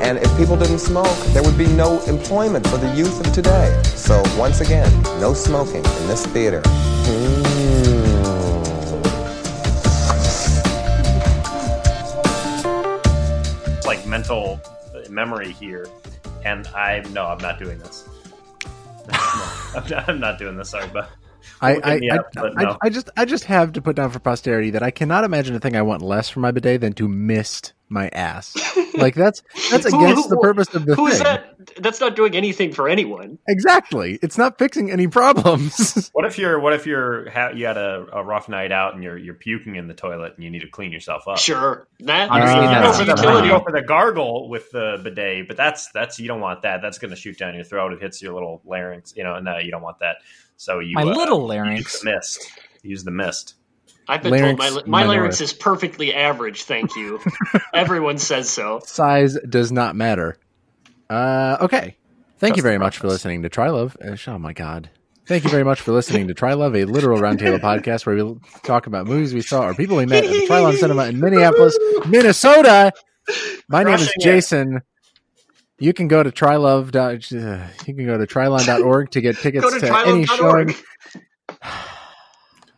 And if people didn't smoke, there would be no employment for the youth of today. So once again, no smoking in this theater. Mm. like mental memory here, and I no, I'm not doing this. No, I'm, not, I'm not doing this. Sorry, but I, I, me I, up, I, no. I just I just have to put down for posterity that I cannot imagine a thing I want less from my bidet than to mist my ass. like that's that's Who- against the purpose of the Who's thing. that? That's not doing anything for anyone. Exactly. It's not fixing any problems. What if you're what if you're ha- you had a, a rough night out and you're you're puking in the toilet and you need to clean yourself up? Sure, that Honestly, you that's go Go for for, the, you go for the gargle with the bidet, but that's that's you don't want that. That's going to shoot down your throat. It hits your little larynx, you know, and uh, you don't want that. So you My uh, little use larynx. the mist. Use the mist. I've been Larynx told my, my larynx is perfectly average. Thank you. Everyone says so. Size does not matter. Uh, okay. Thank you Trust very much for listening to Trylove. Uh, oh my god. Thank you very much for listening to Trylove, a literal roundtable podcast where we talk about movies we saw or people we met at the Trylon Cinema in Minneapolis, Minnesota. My name is Crushing it. Jason. You can go to trilove. dot- uh, You can go to trylon.org to get tickets Go to to any showing.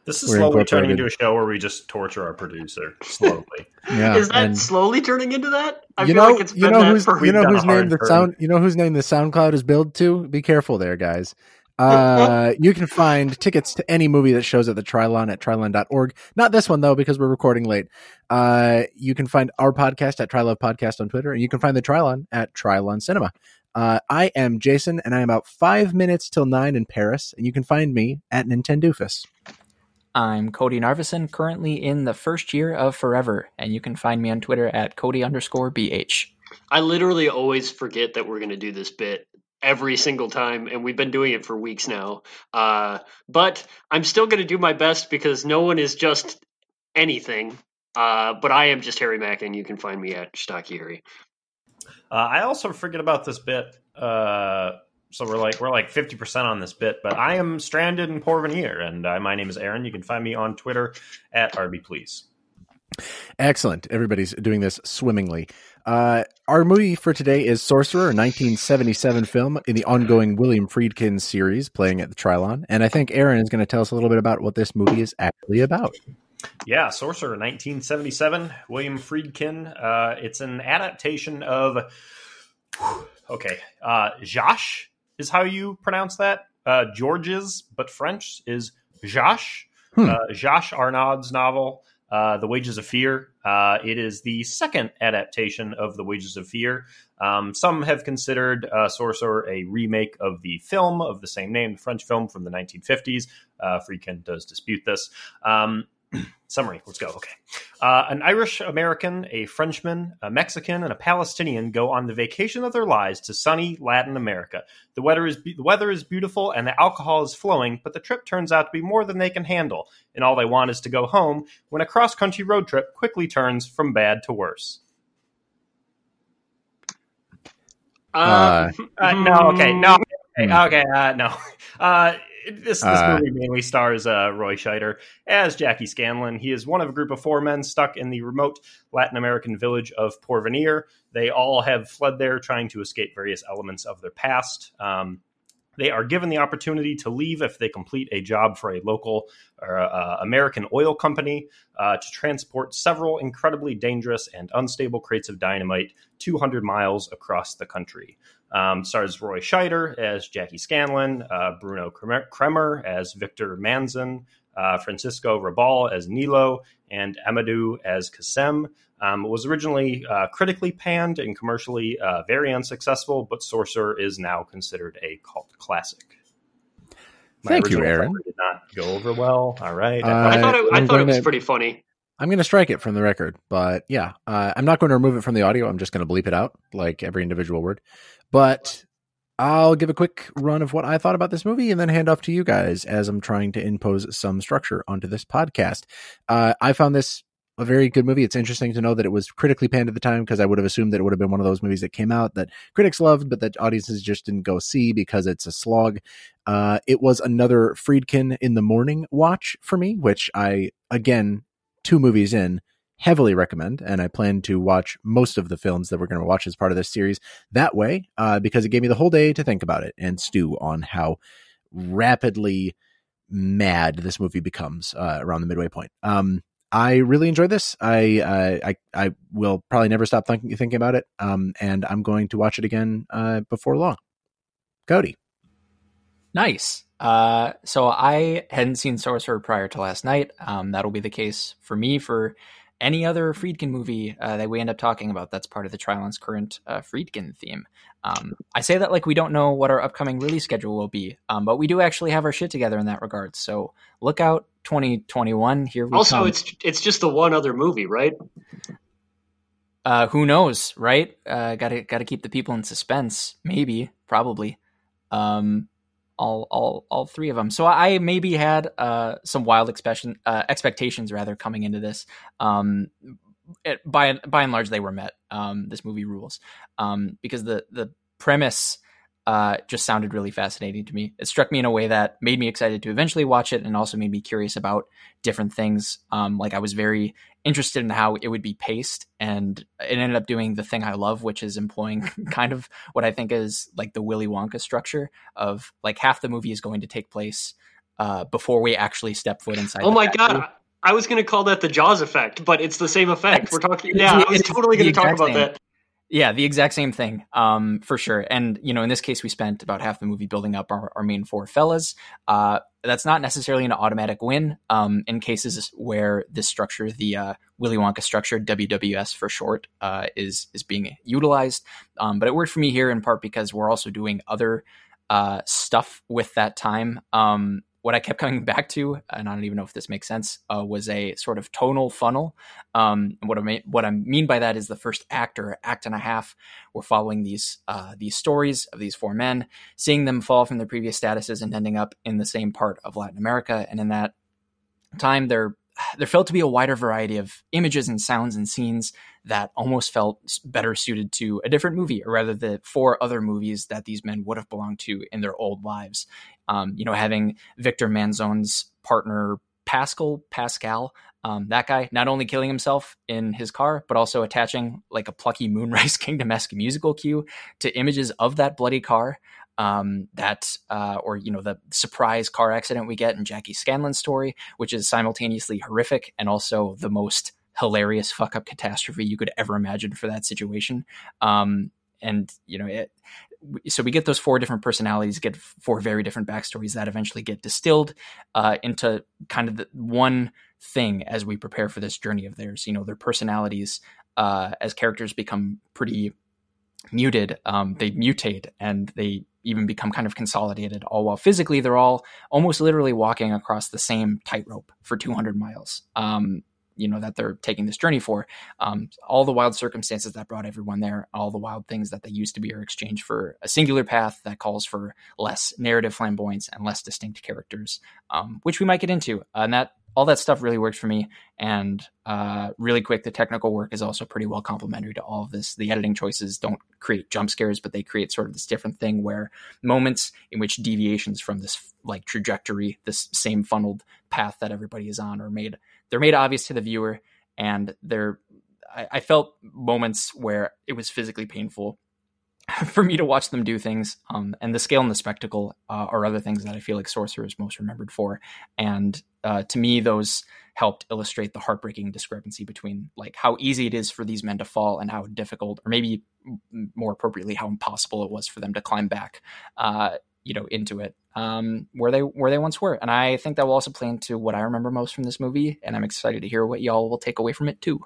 trilove.org. This is We're slowly turning into a show where we just torture our producer slowly. Yeah, Is that and- slowly turning into that? I you feel know, like it's you been know that who's for you know whose name the turn. sound you know whose name the SoundCloud is billed to. Be careful there, guys. Uh, you can find tickets to any movie that shows at the Trylon at trylon.org. Not this one though, because we're recording late. Uh, you can find our podcast at Trylove Podcast on Twitter, and you can find the Trylon at Trylon Cinema. Uh, I am Jason, and I am about five minutes till nine in Paris, and you can find me at Nintendoofus. I'm Cody Narvison, currently in the first year of Forever, and you can find me on Twitter at Cody underscore BH. I literally always forget that we're going to do this bit every single time, and we've been doing it for weeks now. Uh, but I'm still going to do my best because no one is just anything. Uh, but I am just Harry Mack, and you can find me at Stocky Harry. Uh, I also forget about this bit. So we're like we're like fifty percent on this bit, but I am stranded in Porvenir, and uh, my name is Aaron. You can find me on Twitter at RB Please. Excellent. Everybody's doing this swimmingly. Uh, our movie for today is Sorcerer, a 1977 film in the ongoing William Friedkin series playing at the Trylon. And I think Aaron is going to tell us a little bit about what this movie is actually about. Yeah, Sorcerer, 1977, William Friedkin. Uh, it's an adaptation of. Okay, uh, Josh is how you pronounce that. Uh, George's, but French is Josh. Hmm. Uh, Josh Arnaud's novel, uh, The Wages of Fear. Uh, it is the second adaptation of The Wages of Fear. Um, some have considered uh, Sorcerer a remake of the film of the same name, the French film from the 1950s. Uh, Friedkin does dispute this. Um, summary. Let's go. Okay. Uh, an Irish American, a Frenchman, a Mexican, and a Palestinian go on the vacation of their lives to sunny Latin America. The weather is be- the weather is beautiful and the alcohol is flowing, but the trip turns out to be more than they can handle, and all they want is to go home. When a cross country road trip quickly turns from bad to worse. Uh, Uh, no. Okay. No. Okay. okay uh, no. This this Uh, movie mainly stars uh, Roy Scheider as Jackie Scanlon. He is one of a group of four men stuck in the remote Latin American village of Porvenir. They all have fled there, trying to escape various elements of their past. Um, they are given the opportunity to leave if they complete a job for a local uh, American oil company uh, to transport several incredibly dangerous and unstable crates of dynamite 200 miles across the country. Um, stars Roy Scheider as Jackie Scanlon, uh, Bruno Cremer, as Victor Manzon, uh, Francisco Rabal as Nilo, and Amidou as Kassem. Um, it was originally uh, critically panned and commercially uh, very unsuccessful, but Sorcerer is now considered a cult classic. My Thank you, Aaron. cover Did not go over well. All right. Uh, I thought it, I thought it was to- pretty funny. I'm going to strike it from the record, but yeah, uh, I'm not going to remove it from the audio. I'm just going to bleep it out like every individual word. But I'll give a quick run of what I thought about this movie and then hand off to you guys as I'm trying to impose some structure onto this podcast. Uh, I found this a very good movie. It's interesting to know that it was critically panned at the time because I would have assumed that it would have been one of those movies that came out that critics loved, but that audiences just didn't go see because it's a slog. Uh, it was another Friedkin in the morning watch for me, which I, again, two movies in, heavily recommend, and I plan to watch most of the films that we're going to watch as part of this series that way uh, because it gave me the whole day to think about it and stew on how rapidly mad this movie becomes uh, around the midway point. Um, I really enjoyed this. I uh, I I will probably never stop thinking thinking about it. Um, and I'm going to watch it again uh, before long. Cody, nice. Uh, so I hadn't seen Sorcerer prior to last night. Um, that'll be the case for me for any other Friedkin movie uh, that we end up talking about. That's part of the Trylon's current uh, Friedkin theme. Um, I say that like we don't know what our upcoming release schedule will be, um, but we do actually have our shit together in that regard. So look out, 2021. Here we also, come. it's it's just the one other movie, right? Uh, who knows, right? Uh, gotta gotta keep the people in suspense. Maybe, probably. Um, all all all three of them. So I maybe had uh, some wild expectation, uh, expectations rather coming into this. Um, it, by by and large, they were met. Um, this movie rules um, because the the premise uh, just sounded really fascinating to me. It struck me in a way that made me excited to eventually watch it, and also made me curious about different things. Um, like I was very interested in how it would be paced, and it ended up doing the thing I love, which is employing kind of what I think is like the Willy Wonka structure of like half the movie is going to take place uh, before we actually step foot inside. Oh my factory. god! I was going to call that the Jaws effect, but it's the same effect. We're talking. Yeah, I was totally going to talk about same. that. Yeah, the exact same thing, um, for sure. And you know, in this case, we spent about half the movie building up our, our main four fellas. Uh, that's not necessarily an automatic win. Um, in cases where this structure, the uh, Willy Wonka structure, WWS for short, uh, is is being utilized. Um, but it worked for me here in part because we're also doing other uh, stuff with that time. Um, what I kept coming back to, and I don't even know if this makes sense, uh, was a sort of tonal funnel. Um, and what I mean, what I mean by that is the first act or act and a half, we're following these uh, these stories of these four men, seeing them fall from their previous statuses and ending up in the same part of Latin America. And in that time, there there felt to be a wider variety of images and sounds and scenes that almost felt better suited to a different movie, or rather, the four other movies that these men would have belonged to in their old lives. Um, you know, having Victor Manzon's partner Pascal, Pascal, um, that guy not only killing himself in his car, but also attaching like a plucky Moonrise Kingdom esque musical cue to images of that bloody car. Um, that uh, or you know the surprise car accident we get in Jackie Scanlon's story, which is simultaneously horrific and also the most hilarious fuck up catastrophe you could ever imagine for that situation. Um, and you know it, so we get those four different personalities, get four very different backstories that eventually get distilled uh, into kind of the one thing as we prepare for this journey of theirs. You know, their personalities uh, as characters become pretty muted. Um, they mutate and they even become kind of consolidated. All while physically they're all almost literally walking across the same tightrope for 200 miles. Um, you know that they're taking this journey for. Um, all the wild circumstances that brought everyone there all the wild things that they used to be are exchanged for a singular path that calls for less narrative flamboyance and less distinct characters um, which we might get into. And that all that stuff really worked for me. And uh, really quick the technical work is also pretty well complementary to all of this. The editing choices don't create jump scares but they create sort of this different thing where moments in which deviations from this like trajectory this same funneled path that everybody is on are made they're made obvious to the viewer and they're I, I felt moments where it was physically painful for me to watch them do things um, and the scale and the spectacle uh, are other things that i feel like sorcerer is most remembered for. And uh, to me those helped illustrate the heartbreaking discrepancy between like how easy it is for these men to fall and how difficult or maybe more appropriately how impossible it was for them to climb back uh, you know into it um, where they where they once were. And i think that will also play into what i remember most from this movie and i'm excited to hear what y'all will take away from it too.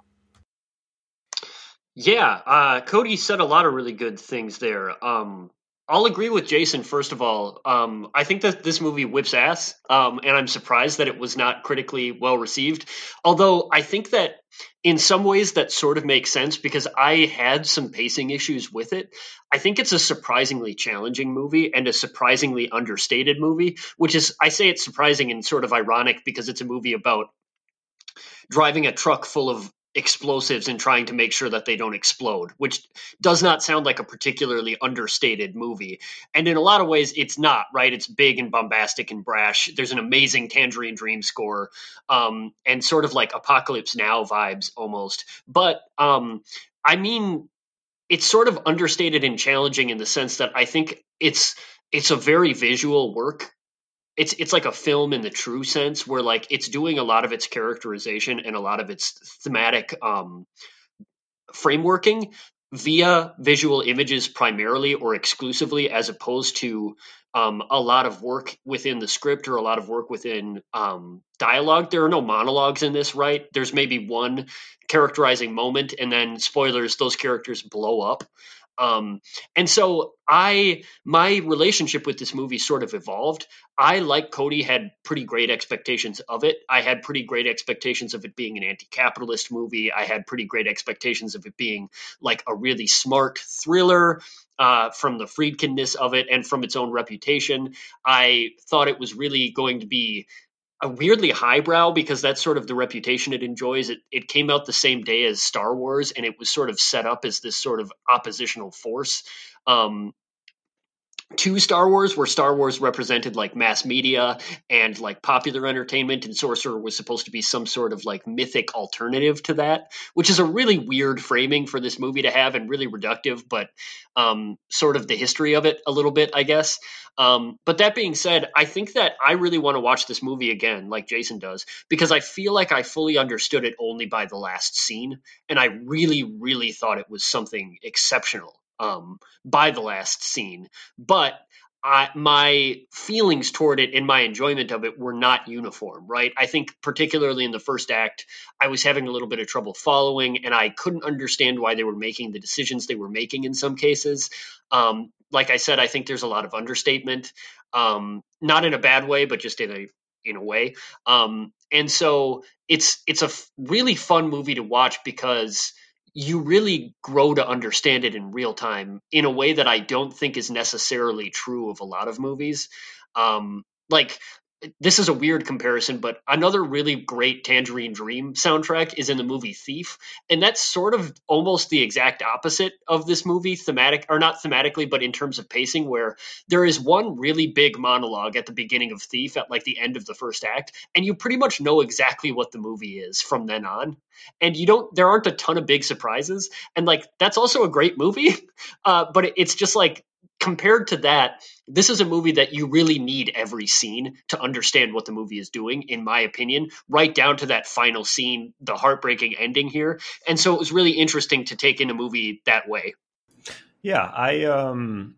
Yeah uh, cody said a lot of really good things there. Um, I'll agree with Jason. First of all, um, I think that this movie whips ass, um, and I'm surprised that it was not critically well received. Although I think that in some ways that sort of makes sense because I had some pacing issues with it. I think it's a surprisingly challenging movie and a surprisingly understated movie, which is I say it's surprising and sort of ironic because it's a movie about driving a truck full of explosives and trying to make sure that they don't explode, which does not sound like a particularly understated movie. And in a lot of ways, it's not, right? It's big and bombastic and brash. There's an amazing Tangerine Dream score um, and sort of like Apocalypse Now vibes almost. But um, I mean, it's sort of understated and challenging in the sense that I think it's it's a very visual work it's it's like a film in the true sense where like it's doing a lot of its characterization and a lot of its thematic um frameworking via visual images primarily or exclusively as opposed to um, a lot of work within the script or a lot of work within um, dialogue. There are no monologues in this right? There's maybe one characterizing moment and then spoilers those characters blow up um, and so I, my relationship with this movie sort of evolved. I, like Cody, had pretty great expectations of it. I had pretty great expectations of it being an anti-capitalist movie. I had pretty great expectations of it being like a really smart thriller. Uh, from the Friedkinness of it and from its own reputation, I thought it was really going to be a weirdly highbrow because that's sort of the reputation it enjoys. It it came out the same day as Star Wars, and it was sort of set up as this sort of oppositional force. Um, to Star Wars, where Star Wars represented like mass media and like popular entertainment, and Sorcerer was supposed to be some sort of like mythic alternative to that, which is a really weird framing for this movie to have and really reductive, but um, sort of the history of it a little bit, I guess. Um, but that being said, I think that I really want to watch this movie again, like Jason does, because I feel like I fully understood it only by the last scene, and I really, really thought it was something exceptional um, by the last scene. But I, my feelings toward it and my enjoyment of it were not uniform, right? I think, particularly in the first act, I was having a little bit of trouble following, and I couldn't understand why they were making the decisions they were making in some cases. Um, like I said, I think there's a lot of understatement, um, not in a bad way, but just in a in a way. Um, and so it's it's a f- really fun movie to watch because you really grow to understand it in real time in a way that I don't think is necessarily true of a lot of movies. Um, like this is a weird comparison, but another really great Tangerine Dream soundtrack is in the movie Thief, and that's sort of almost the exact opposite of this movie, thematic or not thematically, but in terms of pacing, where there is one really big monologue at the beginning of Thief at like the end of the first act, and you pretty much know exactly what the movie is from then on, and you don't. There aren't a ton of big surprises, and like that's also a great movie, uh, but it's just like compared to that, this is a movie that you really need every scene to understand what the movie is doing, in my opinion, right down to that final scene, the heartbreaking ending here. And so it was really interesting to take in a movie that way. Yeah, I um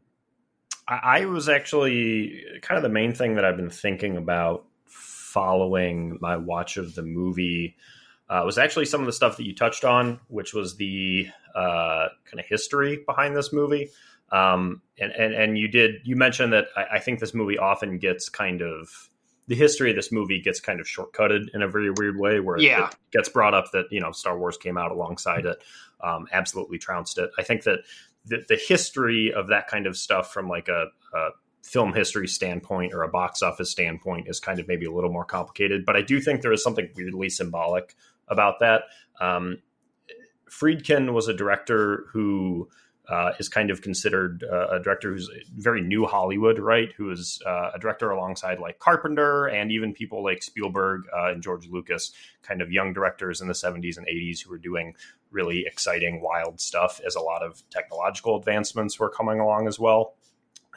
I, was actually kind of the main thing that I've been thinking about following my watch of the movie uh, was actually some of the stuff that you touched on, which was the uh, kind of history behind this movie. Um, and, and, and you did, you mentioned that I, I, think this movie often gets kind of, the history of this movie gets kind of shortcutted in a very weird way where yeah. it gets brought up that, you know, Star Wars came out alongside it, um, absolutely trounced it. I think that the, the history of that kind of stuff from like a, a film history standpoint or a box office standpoint is kind of maybe a little more complicated. But I do think there is something weirdly symbolic about that. Um, Friedkin was a director who uh, is kind of considered uh, a director who's very new Hollywood, right? Who is uh, a director alongside like Carpenter and even people like Spielberg uh, and George Lucas, kind of young directors in the 70s and 80s who were doing really exciting, wild stuff as a lot of technological advancements were coming along as well.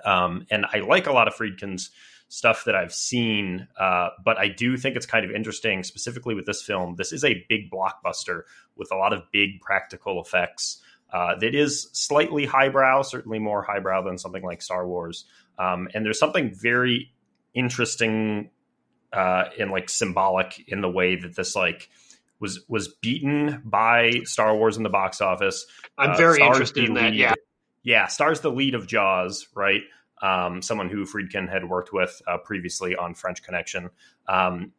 Um, and I like a lot of Friedkin's stuff that I've seen, uh, but I do think it's kind of interesting, specifically with this film. This is a big blockbuster with a lot of big practical effects uh, that is slightly highbrow, certainly more highbrow than something like Star Wars. Um, and there's something very interesting uh, and like symbolic in the way that this like was was beaten by Star Wars in the box office. I'm uh, very interested in that. Yeah, Yeah, stars the lead of Jaws, right? Um, someone who Friedkin had worked with uh, previously on French Connection. Um,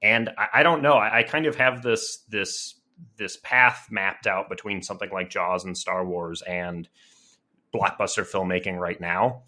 and I, I, don't know. I, I, kind of have this this this path mapped out between something like Jaws and Star Wars and blockbuster filmmaking right now.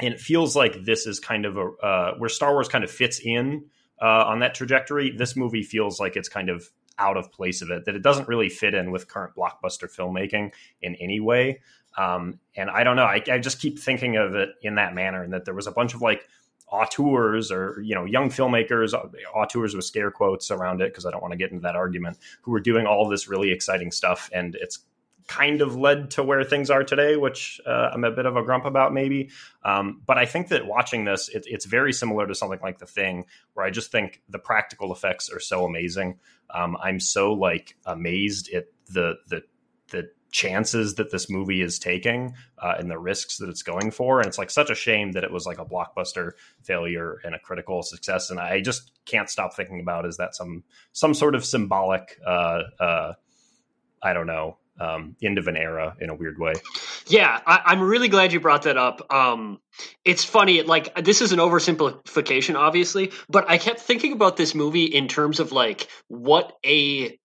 And it feels like this is kind of a uh, where Star Wars kind of fits in uh, on that trajectory. This movie feels like it's kind of out of place of it, that it doesn't really fit in with current blockbuster filmmaking in any way. Um, and I don't know, I, I, just keep thinking of it in that manner, and that there was a bunch of like auteurs or you know young filmmakers, auteurs with scare quotes around it because I don't want to get into that argument, who were doing all this really exciting stuff, and it's kind of led to where things are today, which uh, I'm a bit of a grump about, maybe. Um, but I think that watching this, it, it's very similar to something like The Thing, where I just think the practical effects are so amazing. Um, I'm so like amazed at the the the chances that this movie is taking uh, and the risks that it's going for. And it's like such a shame that it was like a blockbuster failure and a critical success. And I just can't stop thinking about is that some some sort of symbolic uh, uh, I don't know um, end of an era in a weird way. Yeah, I, am really glad you brought that up. Um, it's funny, like this is an oversimplification, obviously, but I kept thinking about this movie in terms of like what a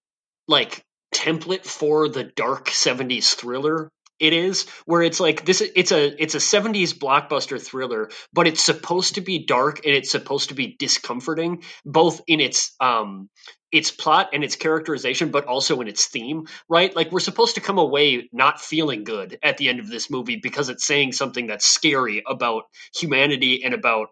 like template for the dark 70s thriller it is where it's like this it's a it's a 70s blockbuster thriller but it's supposed to be dark and it's supposed to be discomforting both in its um its plot and its characterization but also in its theme right? Like we're supposed to come away not feeling good at the end of this movie because it's saying something that's scary about humanity and about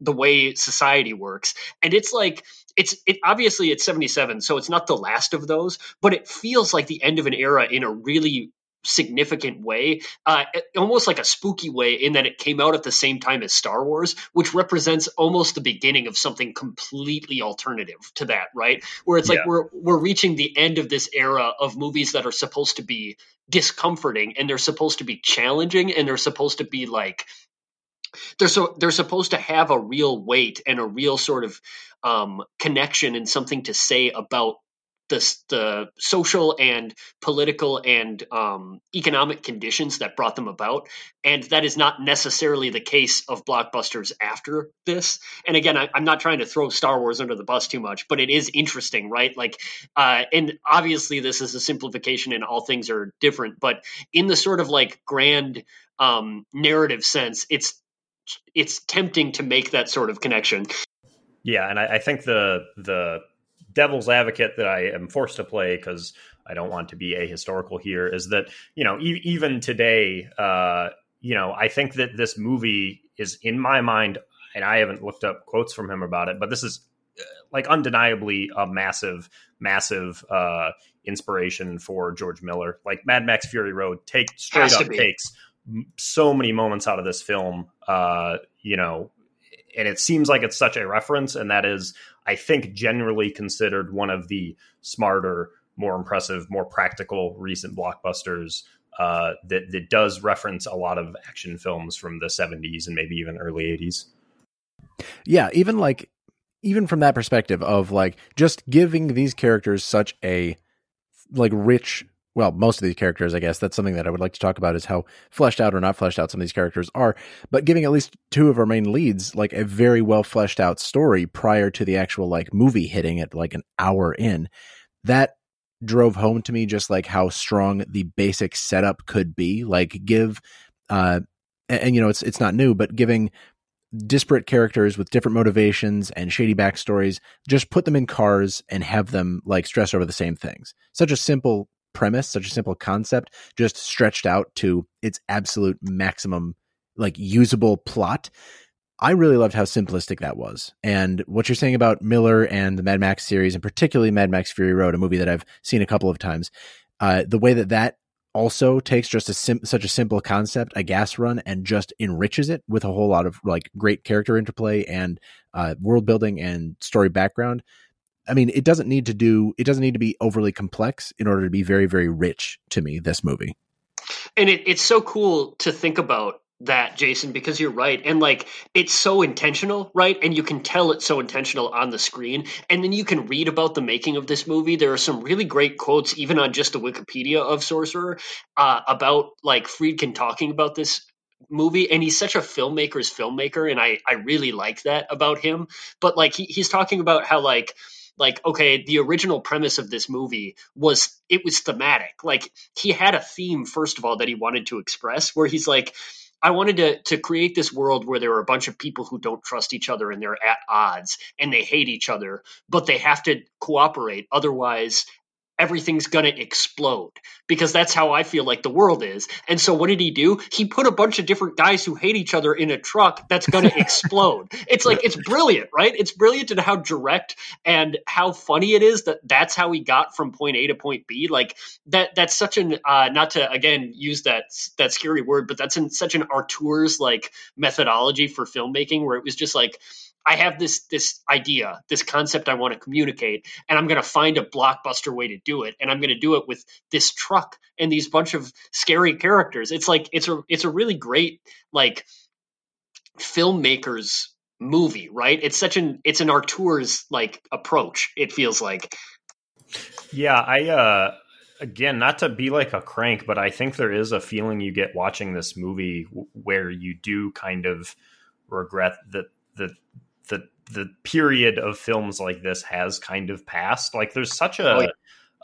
the way society works. And it's like it's it obviously it's 77 so it's not the last of those but it feels like the end of an era in a really significant way, uh, almost like a spooky way, in that it came out at the same time as Star Wars, which represents almost the beginning of something completely alternative to that, right? Where it's yeah. like we're we're reaching the end of this era of movies that are supposed to be discomforting and they're supposed to be challenging and they're supposed to be like they're so they're supposed to have a real weight and a real sort of um, connection and something to say about the, the social and political and um, economic conditions that brought them about. And that is not necessarily the case of blockbusters after this. And again, I, am not trying to throw Star Wars under the bus too much, but it is interesting, right? Like, uh, and obviously this is a simplification and all things are different, but in the sort of like grand um, narrative sense, it's it's tempting to make that sort of connection. Yeah, and I, I think the the devil's advocate that I am forced to play because I don't want to be ahistorical here is that you know e- even today, uh, you know, I think that this movie is in my mind, and I haven't looked up quotes from him about it, but this is uh, like undeniably a massive, massive uh, inspiration for George Miller. Like Mad Max Fury Road, take straight up takes so many moments out of this film. Uh, you know, and it seems like it's such a reference, and that is I think generally considered one of the smarter, more impressive, more practical recent blockbusters uh, that that does reference a lot of action films from the 70s and maybe even early 80s. Yeah, even like even from that perspective of like just giving these characters such a like rich well, most of these characters, I guess that's something that I would like to talk about is how fleshed out or not fleshed out some of these characters are. But giving at least two of our main leads like a very well fleshed out story prior to the actual like movie hitting it like an hour in, that drove home to me just like how strong the basic setup could be. Like give, uh, and, and you know it's it's not new, but giving disparate characters with different motivations and shady backstories, just put them in cars and have them like stress over the same things. Such a simple premise, such a simple concept, just stretched out to its absolute maximum, like usable plot. I really loved how simplistic that was. And what you're saying about Miller and the Mad Max series, and particularly Mad Max Fury Road, a movie that I've seen a couple of times, uh, the way that that also takes just a sim- such a simple concept, a gas run, and just enriches it with a whole lot of like great character interplay and uh, world building and story background. I mean, it doesn't need to do it doesn't need to be overly complex in order to be very very rich to me. This movie, and it, it's so cool to think about that jason because you're right. And like it's so intentional right? And you can tell it's so intentional on the screen. And then you can read about the making of this movie. There are some really great quotes even on just the wikipedia of sorcerer uh, about like friedkin talking about this movie. And he's such a filmmaker's filmmaker and i i really like that about him. But like he, he's talking about how like like okay the original premise of this movie was it was thematic like he had a theme first of all that he wanted to express where he's like I wanted to to create this world where there are a bunch of people who don't trust each other and they're at odds and they hate each other, but they have to cooperate. Otherwise, everything's going to explode because that's how I feel like the world is. And so what did he do? He put a bunch of different guys who hate each other in a truck that's going to explode. It's like it's brilliant, right? It's brilliant in how direct and how funny it is that that's how he got from point A to point B. Like that that's such an uh not to again use that that scary word, but that's in such an auteur's like methodology for filmmaking where it was just like I have this this idea, this concept I want to communicate, and I'm going to find a blockbuster way to do it, and I'm going to do it with this truck and these bunch of scary characters. It's like it's a it's a really great like filmmakers movie, right? It's such an it's an auteur's like approach. It feels like. Yeah, I uh again, not to be like a crank, but I think there is a feeling you get watching this movie where you do kind of regret that the the period of films like this has kind of passed. Like there's such a oh, yeah.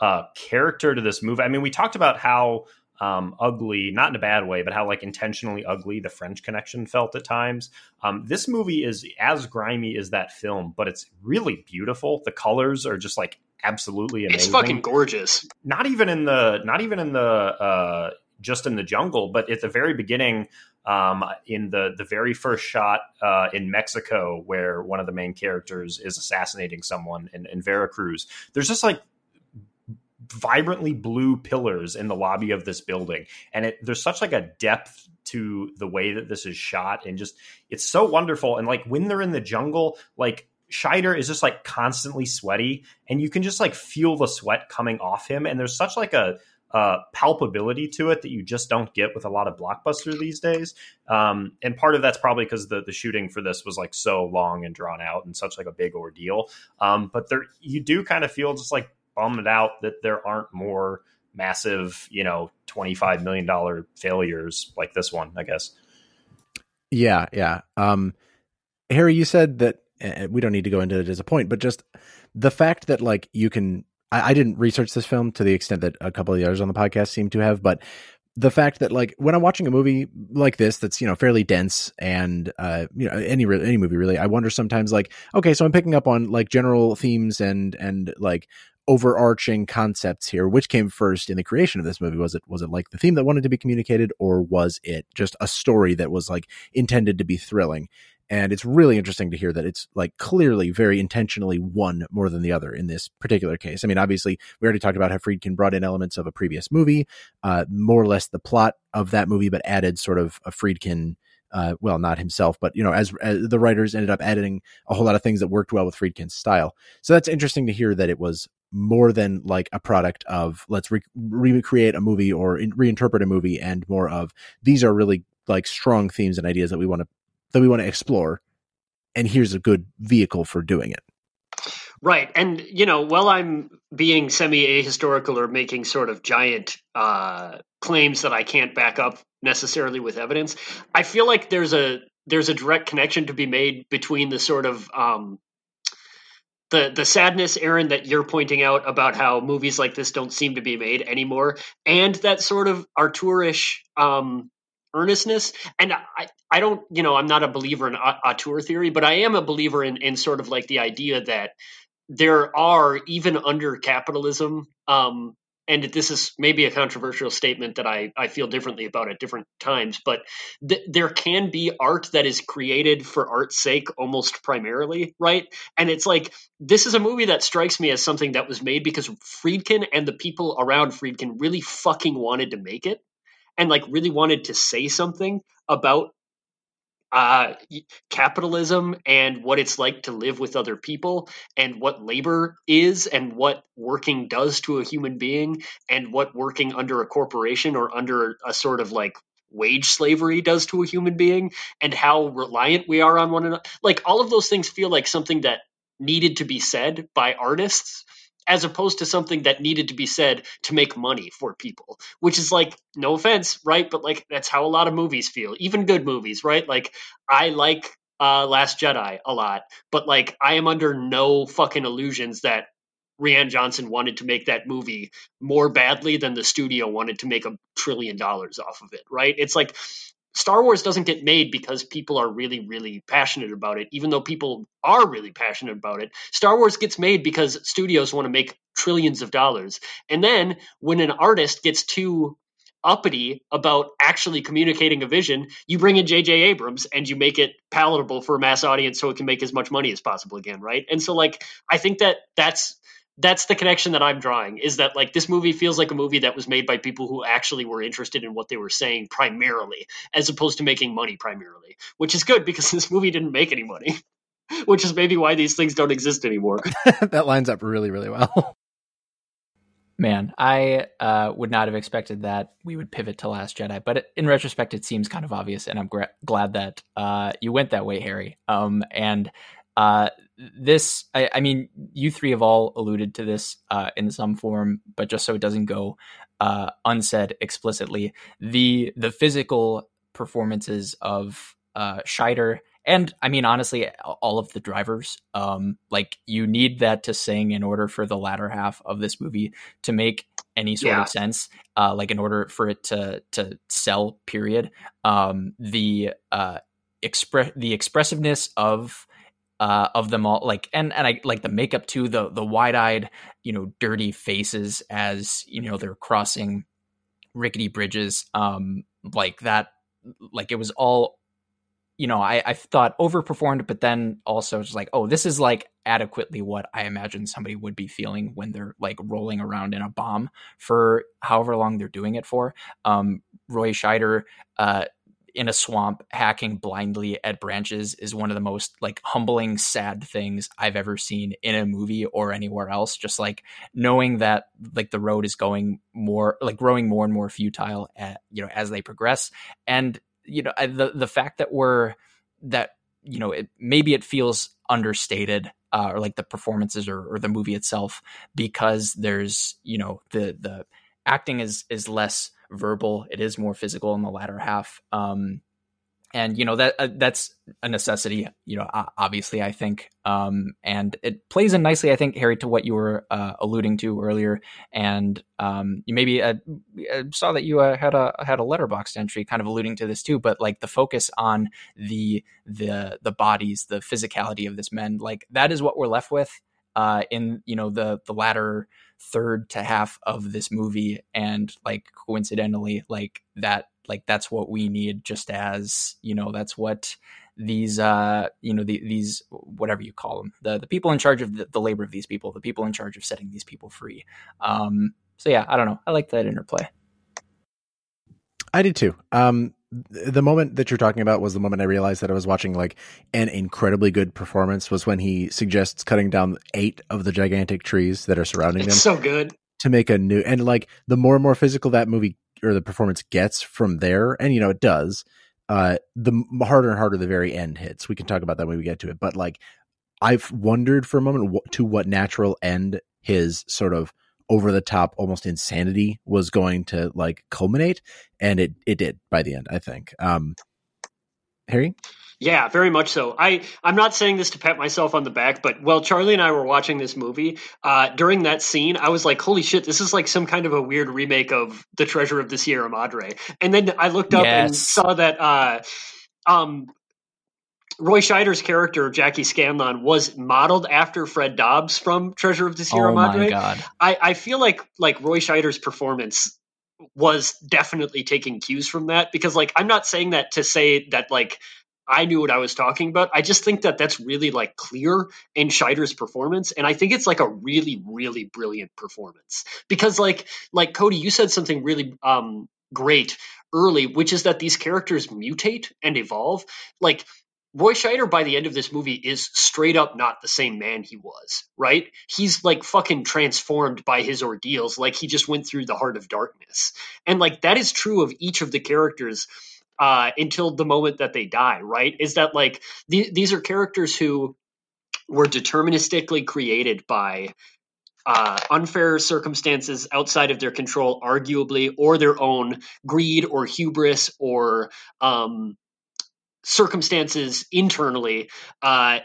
uh, character to this movie. I mean, we talked about how um, ugly, not in a bad way, but how like intentionally ugly the French Connection felt at times. Um, this movie is as grimy as that film, but it's really beautiful. The colors are just like absolutely amazing. It's fucking gorgeous. Not even in the not even in the uh, just in the jungle, but at the very beginning, um, in the the very first shot uh, in Mexico, where one of the main characters is assassinating someone in, in Veracruz, there's just like vibrantly blue pillars in the lobby of this building, and it there's such like a depth to the way that this is shot, and just it's so wonderful. And like when they're in the jungle, like Scheider is just like constantly sweaty, and you can just like feel the sweat coming off him. And there's such like a uh, palpability to it that you just don't get with a lot of blockbuster these days. Um, and part of that's probably because the the shooting for this was like so long and drawn out and such like a big ordeal. Um, but there, you do kind of feel just like bummed out that there aren't more massive, you know, twenty five million dollar failures like this one. I guess. Yeah, yeah. Um, Harry, you said that uh, we don't need to go into it as a point, but just the fact that like you can I, I didn't research this film to the extent that a couple of the others on the podcast seem to have, but the fact that like when I'm watching a movie like this that's you know fairly dense and uh you know any any movie really I wonder sometimes like okay so I'm picking up on like general themes and and like overarching concepts here. Which came first in the creation of this movie? Was it was it like the theme that wanted to be communicated or was it just a story that was like intended to be thrilling and it's really interesting to hear that it's like clearly very intentionally one more than the other in this particular case. I mean, obviously, we already talked about how Friedkin brought in elements of a previous movie, uh, more or less the plot of that movie, but added sort of a Friedkin. Uh, well, not himself, but you know, as, as, the writers ended up editing a whole lot of things that worked well with Friedkin's style. So that's interesting to hear that it was more than like a product of let's re- recreate a movie or in- reinterpret a movie, and more of these are really like strong themes and ideas that we want to that we want to explore and here's a good vehicle for doing it. Right and you know while i'm being semi ahistorical or making sort of giant uh, claims that i can't back up necessarily with evidence i feel like there's a there's a direct connection to be made between the sort of um, the the sadness, Aaron, that you're pointing out about how movies like this don't seem to be made anymore, and that sort of auteurish um, earnestness. And I, I don't, you know, I'm not a believer in auteur theory, but I am a believer in, in sort of like the idea that there are, even under capitalism, um, and this is maybe a controversial statement that I, I feel differently about at different times, but th- there can be art that is created for art's sake almost primarily, right? And it's like, this is a movie that strikes me as something that was made because Friedkin and the people around Friedkin really fucking wanted to make it and like really wanted to say something about uh, capitalism and what it's like to live with other people and what labor is and what working does to a human being and what working under a corporation or under a sort of like wage slavery does to a human being and how reliant we are on one another. Like all of those things feel like something that needed to be said by artists as opposed to something that needed to be said to make money for people which is like no offense right but like that's how a lot of movies feel even good movies right like i like uh last jedi a lot but like i am under no fucking illusions that Rian Johnson wanted to make that movie more badly than the studio wanted to make a trillion dollars off of it, right? It's like Star Wars doesn't get made because people are really, really passionate about it, even though people are really passionate about it. Star Wars gets made because studios want to make trillions of dollars. And then when an artist gets too uppity about actually communicating a vision, you bring in J.J. Abrams and you make it palatable for a mass audience so it can make as much money as possible again, right? And so, like, I think that that's that's the connection that I'm drawing is that like this movie feels like a movie that was made by people who actually were interested in what they were saying primarily, as opposed to making money primarily, which is good because this movie didn't make any money, which is maybe why these things don't exist anymore. that lines up really, really well. Man, I uh, would not have expected that we would pivot to Last Jedi, but in retrospect, it seems kind of obvious, and I'm gra- glad that uh, you went that way, Harry. Um, and uh, this, I, I, mean, you three have all alluded to this uh, in some form, but just so it doesn't go uh, unsaid explicitly, the the physical performances of uh, Scheider and I mean, honestly, all of the drivers, um, like you need that to sing in order for the latter half of this movie to make any sort yeah. of sense. Uh, like in order for it to to sell, period. Um, the uh, express the expressiveness of uh, of them all like and and I like the makeup too the the wide-eyed you know dirty faces as you know they're crossing rickety bridges um like that like it was all you know I I thought overperformed but then also just like oh this is like adequately what I imagine somebody would be feeling when they're like rolling around in a bomb for however long they're doing it for. Um Roy Scheider uh in a swamp hacking blindly at branches is one of the most like humbling sad things i've ever seen in a movie or anywhere else. Just like knowing that like the road is going more like growing more and more futile at, you know as they progress. And you know the the fact that we're that you know it maybe it feels understated uh, or like the performances or, or the movie itself because there's you know the the acting is is less verbal. It is more physical in the latter half. Um, and you know that uh, that's a necessity. You know, obviously, I think, um, and it plays in nicely. I think Harry to what you were uh, alluding to earlier, and um, you maybe uh, saw that you uh, had a had a Letterboxd entry, kind of alluding to this too. But like the focus on the the the bodies, the physicality of this men, like that is what we're left with uh, in you know the the latter third to half of this movie and like coincidentally like that like that's what we need just as you know that's what these uh you know the, these whatever you call them the the people in charge of the, the labor of these people the people in charge of setting these people free. Um so yeah i don't know. I like that interplay. I did too. Um the moment that you're talking about was the moment I realized that I was watching like an incredibly good performance was when he suggests cutting down eight of the gigantic trees that are surrounding it's them. So good to make a new and like the more and more physical that movie or the performance gets from there, and you know it does. Uh, the harder and harder the very end hits. We can talk about that when we get to it, but like I've wondered for a moment to what natural end his sort of over the top almost insanity was going to like culminate and it it did by the end i think um harry yeah, very much so. I I'm not saying this to pat myself on the back, but while Charlie and I were watching this movie, uh, during that scene, I was like, "Holy shit, this is like some kind of a weird remake of The Treasure of the Sierra Madre." And then I looked up yes. and saw that uh, um, Roy Scheider's character, Jackie Scanlon, was modeled after Fred Dobbs from Treasure of the Sierra oh Madre. God. I, I feel like like Roy Scheider's performance was definitely taking cues from that because like I'm not saying that to say that like I knew what I was talking about. I just think that that's really like clear in Scheider's performance, and I think it's like a really, really brilliant performance because like like Cody, you said something really um great early, which is that these characters mutate and evolve. Like Roy Scheider by the end of this movie is straight up not the same man he was, right? He's like fucking transformed by his ordeals, like he just went through the heart of darkness. And like that is true of each of the characters uh, until the moment that they die, right? Is that like the, these are characters who were deterministically created by uh, unfair circumstances outside of their control, arguably, or their own greed or hubris or um, circumstances internally. Uh,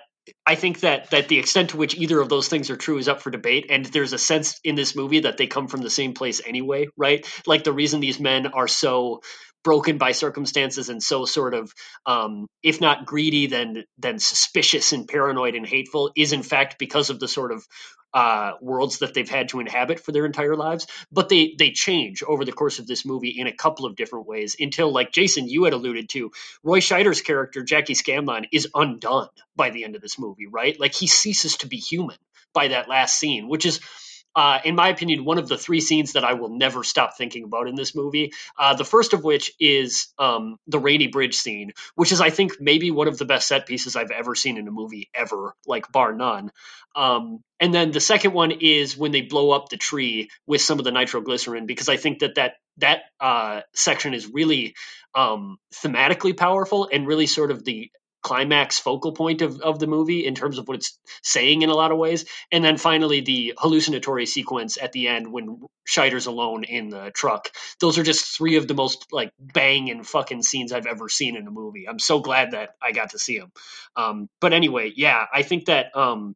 I think that that the extent to which either of those things are true is up for debate, and there's a sense in this movie that they come from the same place anyway, right? Like the reason these men are so broken by circumstances and so sort of um, if not greedy then then suspicious and paranoid and hateful is in fact because of the sort of uh, worlds that they've had to inhabit for their entire lives. But they they change over the course of this movie in a couple of different ways until like jason you had alluded to roy scheider's character jackie scanlon is undone by the end of this movie right? Like he ceases to be human by that last scene which is uh, in my opinion, one of the three scenes that I will never stop thinking about in this movie. Uh, the first of which is um, the Rainy Bridge scene, which is, I think, maybe one of the best set pieces I've ever seen in a movie ever, like bar none. Um, and then the second one is when they blow up the tree with some of the nitroglycerin, because I think that that that uh, section is really um, thematically powerful and really sort of the climax focal point of, of the movie in terms of what it's saying in a lot of ways. And then finally, the hallucinatory sequence at the end when Scheider's alone in the truck. Those are just three of the most like bang and fucking scenes I've ever seen in a movie. I'm so glad that I got to see them. Um, but anyway, yeah, I think that um,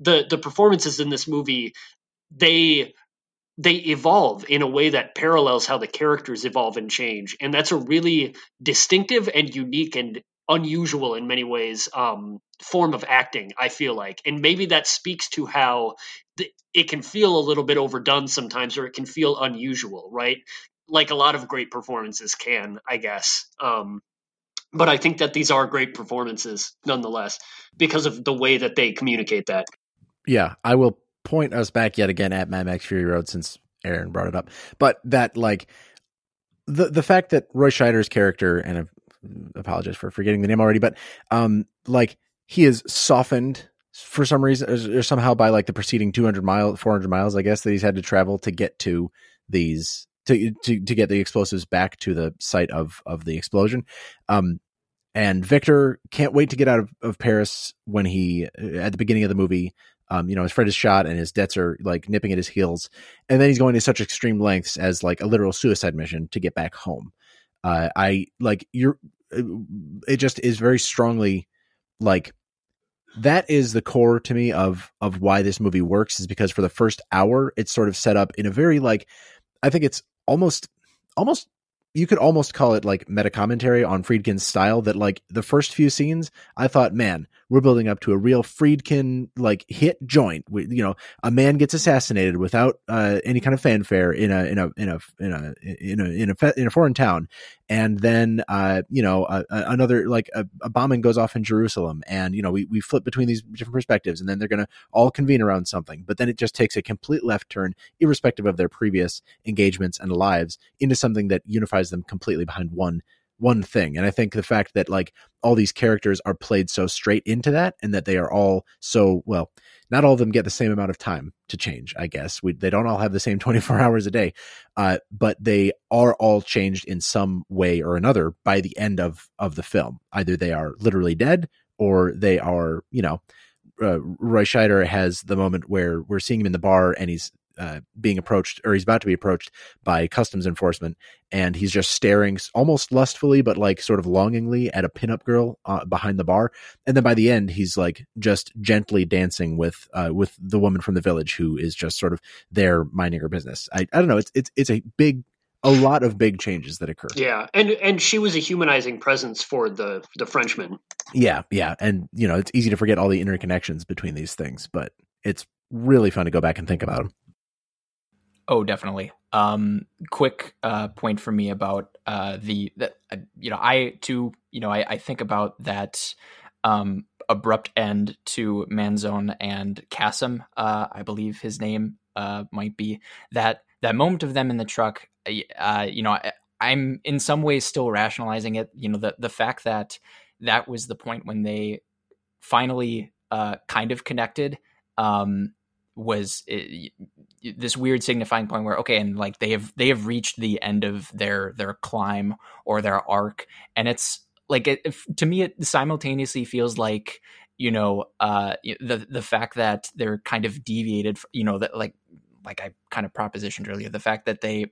the the performances in this movie they they evolve in a way that parallels how the characters evolve and change and that's a really distinctive and unique and unusual in many ways um, form of acting. I feel like, and maybe that speaks to how it can feel a little bit overdone sometimes, or it can feel unusual, right? Like a lot of great performances can, I guess. Um, but I think that these are great performances nonetheless because of the way that they communicate that. Yeah, I will point us back yet again at Mad Max Fury Road since Aaron brought it up. But that like the the fact that Roy Scheider's character, and apologize for forgetting the name already, but um, like he is softened for some reason or somehow by like the preceding 200 miles 400 miles i guess that he's had to travel to get to these to to, to get the explosives back to the site of of the explosion um and victor can't wait to get out of, of paris when he at the beginning of the movie um, you know, his friend is shot and his debts are like nipping at his heels. And then he's going to such extreme lengths as like a literal suicide mission to get back home. Uh, I like you're. It just is very strongly like that is the core to me of of why this movie works is because for the first hour it's sort of set up in a very like I think it's almost almost you could almost call it like meta commentary on Friedkin's style that like the first few scenes I thought man we're building up to a real Friedkin like hit joint. We, you know a man gets assassinated without uh, any kind of fanfare in a in a in a in a in a in a, in a foreign town. And then uh, you know uh, another like a, a, bombing goes off in Jerusalem, and you know we we flip between these different perspectives, and then they're going to all convene around something, but then it just takes a complete left turn, irrespective of their previous engagements and lives, into something that unifies them completely behind one one thing. And I think the fact that like all these characters are played so straight into that, and that they are all so well not all of them get the same amount of time to change i guess we, they don't all have the same 24 hours a day uh, but they are all changed in some way or another by the end of of the film either they are literally dead or they are you know uh, roy scheider has the moment where we're seeing him in the bar and he's uh, being approached or he's about to be approached by customs enforcement and he's just staring almost lustfully but like sort of longingly at a pinup girl uh, behind the bar and then by the end he's like just gently dancing with uh, with the woman from the village who is just sort of there minding her business i, I don't know it's it's it's a big a lot of big changes that occur. Yeah, and and she was a humanizing presence for the the Frenchman. Yeah, yeah, and you know it's easy to forget all the interconnections between these things, but it's really fun to go back and think about them. Oh, definitely. Um, quick uh, point for me about uh, the that uh, you know I too you know I, I think about that um, abrupt end to Manzon and Kassem. Uh, I believe his name uh, might be that that moment of them in the truck. Uh, you know, I, I'm in some ways still rationalizing it. You know, the the fact that that was the point when they finally kind of connected. Um, was this weird signifying point where okay, and like they have they have reached the end of their their climb or their arc, and it's like it, to me it simultaneously feels like you know uh the the fact that they're kind of deviated you know that like like I kind of propositioned earlier the fact that they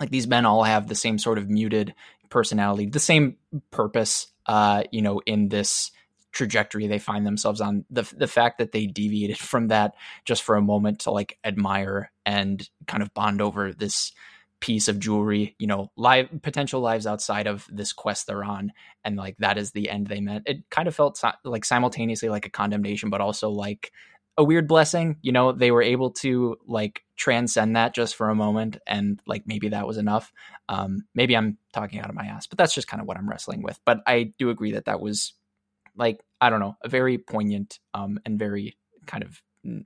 like these men all have the same sort of muted personality the same purpose uh you know in this trajectory they find themselves on the the fact that they deviated from that just for a moment to like admire and kind of bond over this piece of jewelry, you know, live potential lives outside of this quest they're on, and like that is the end they meant. It kind of felt si- like simultaneously like a condemnation, but also like a weird blessing. You know, they were able to like transcend that just for a moment, and like maybe that was enough. Um, maybe I'm talking out of my ass, but that's just kind of what I'm wrestling with. But I do agree that that was like I don't know, a very poignant um, and very kind of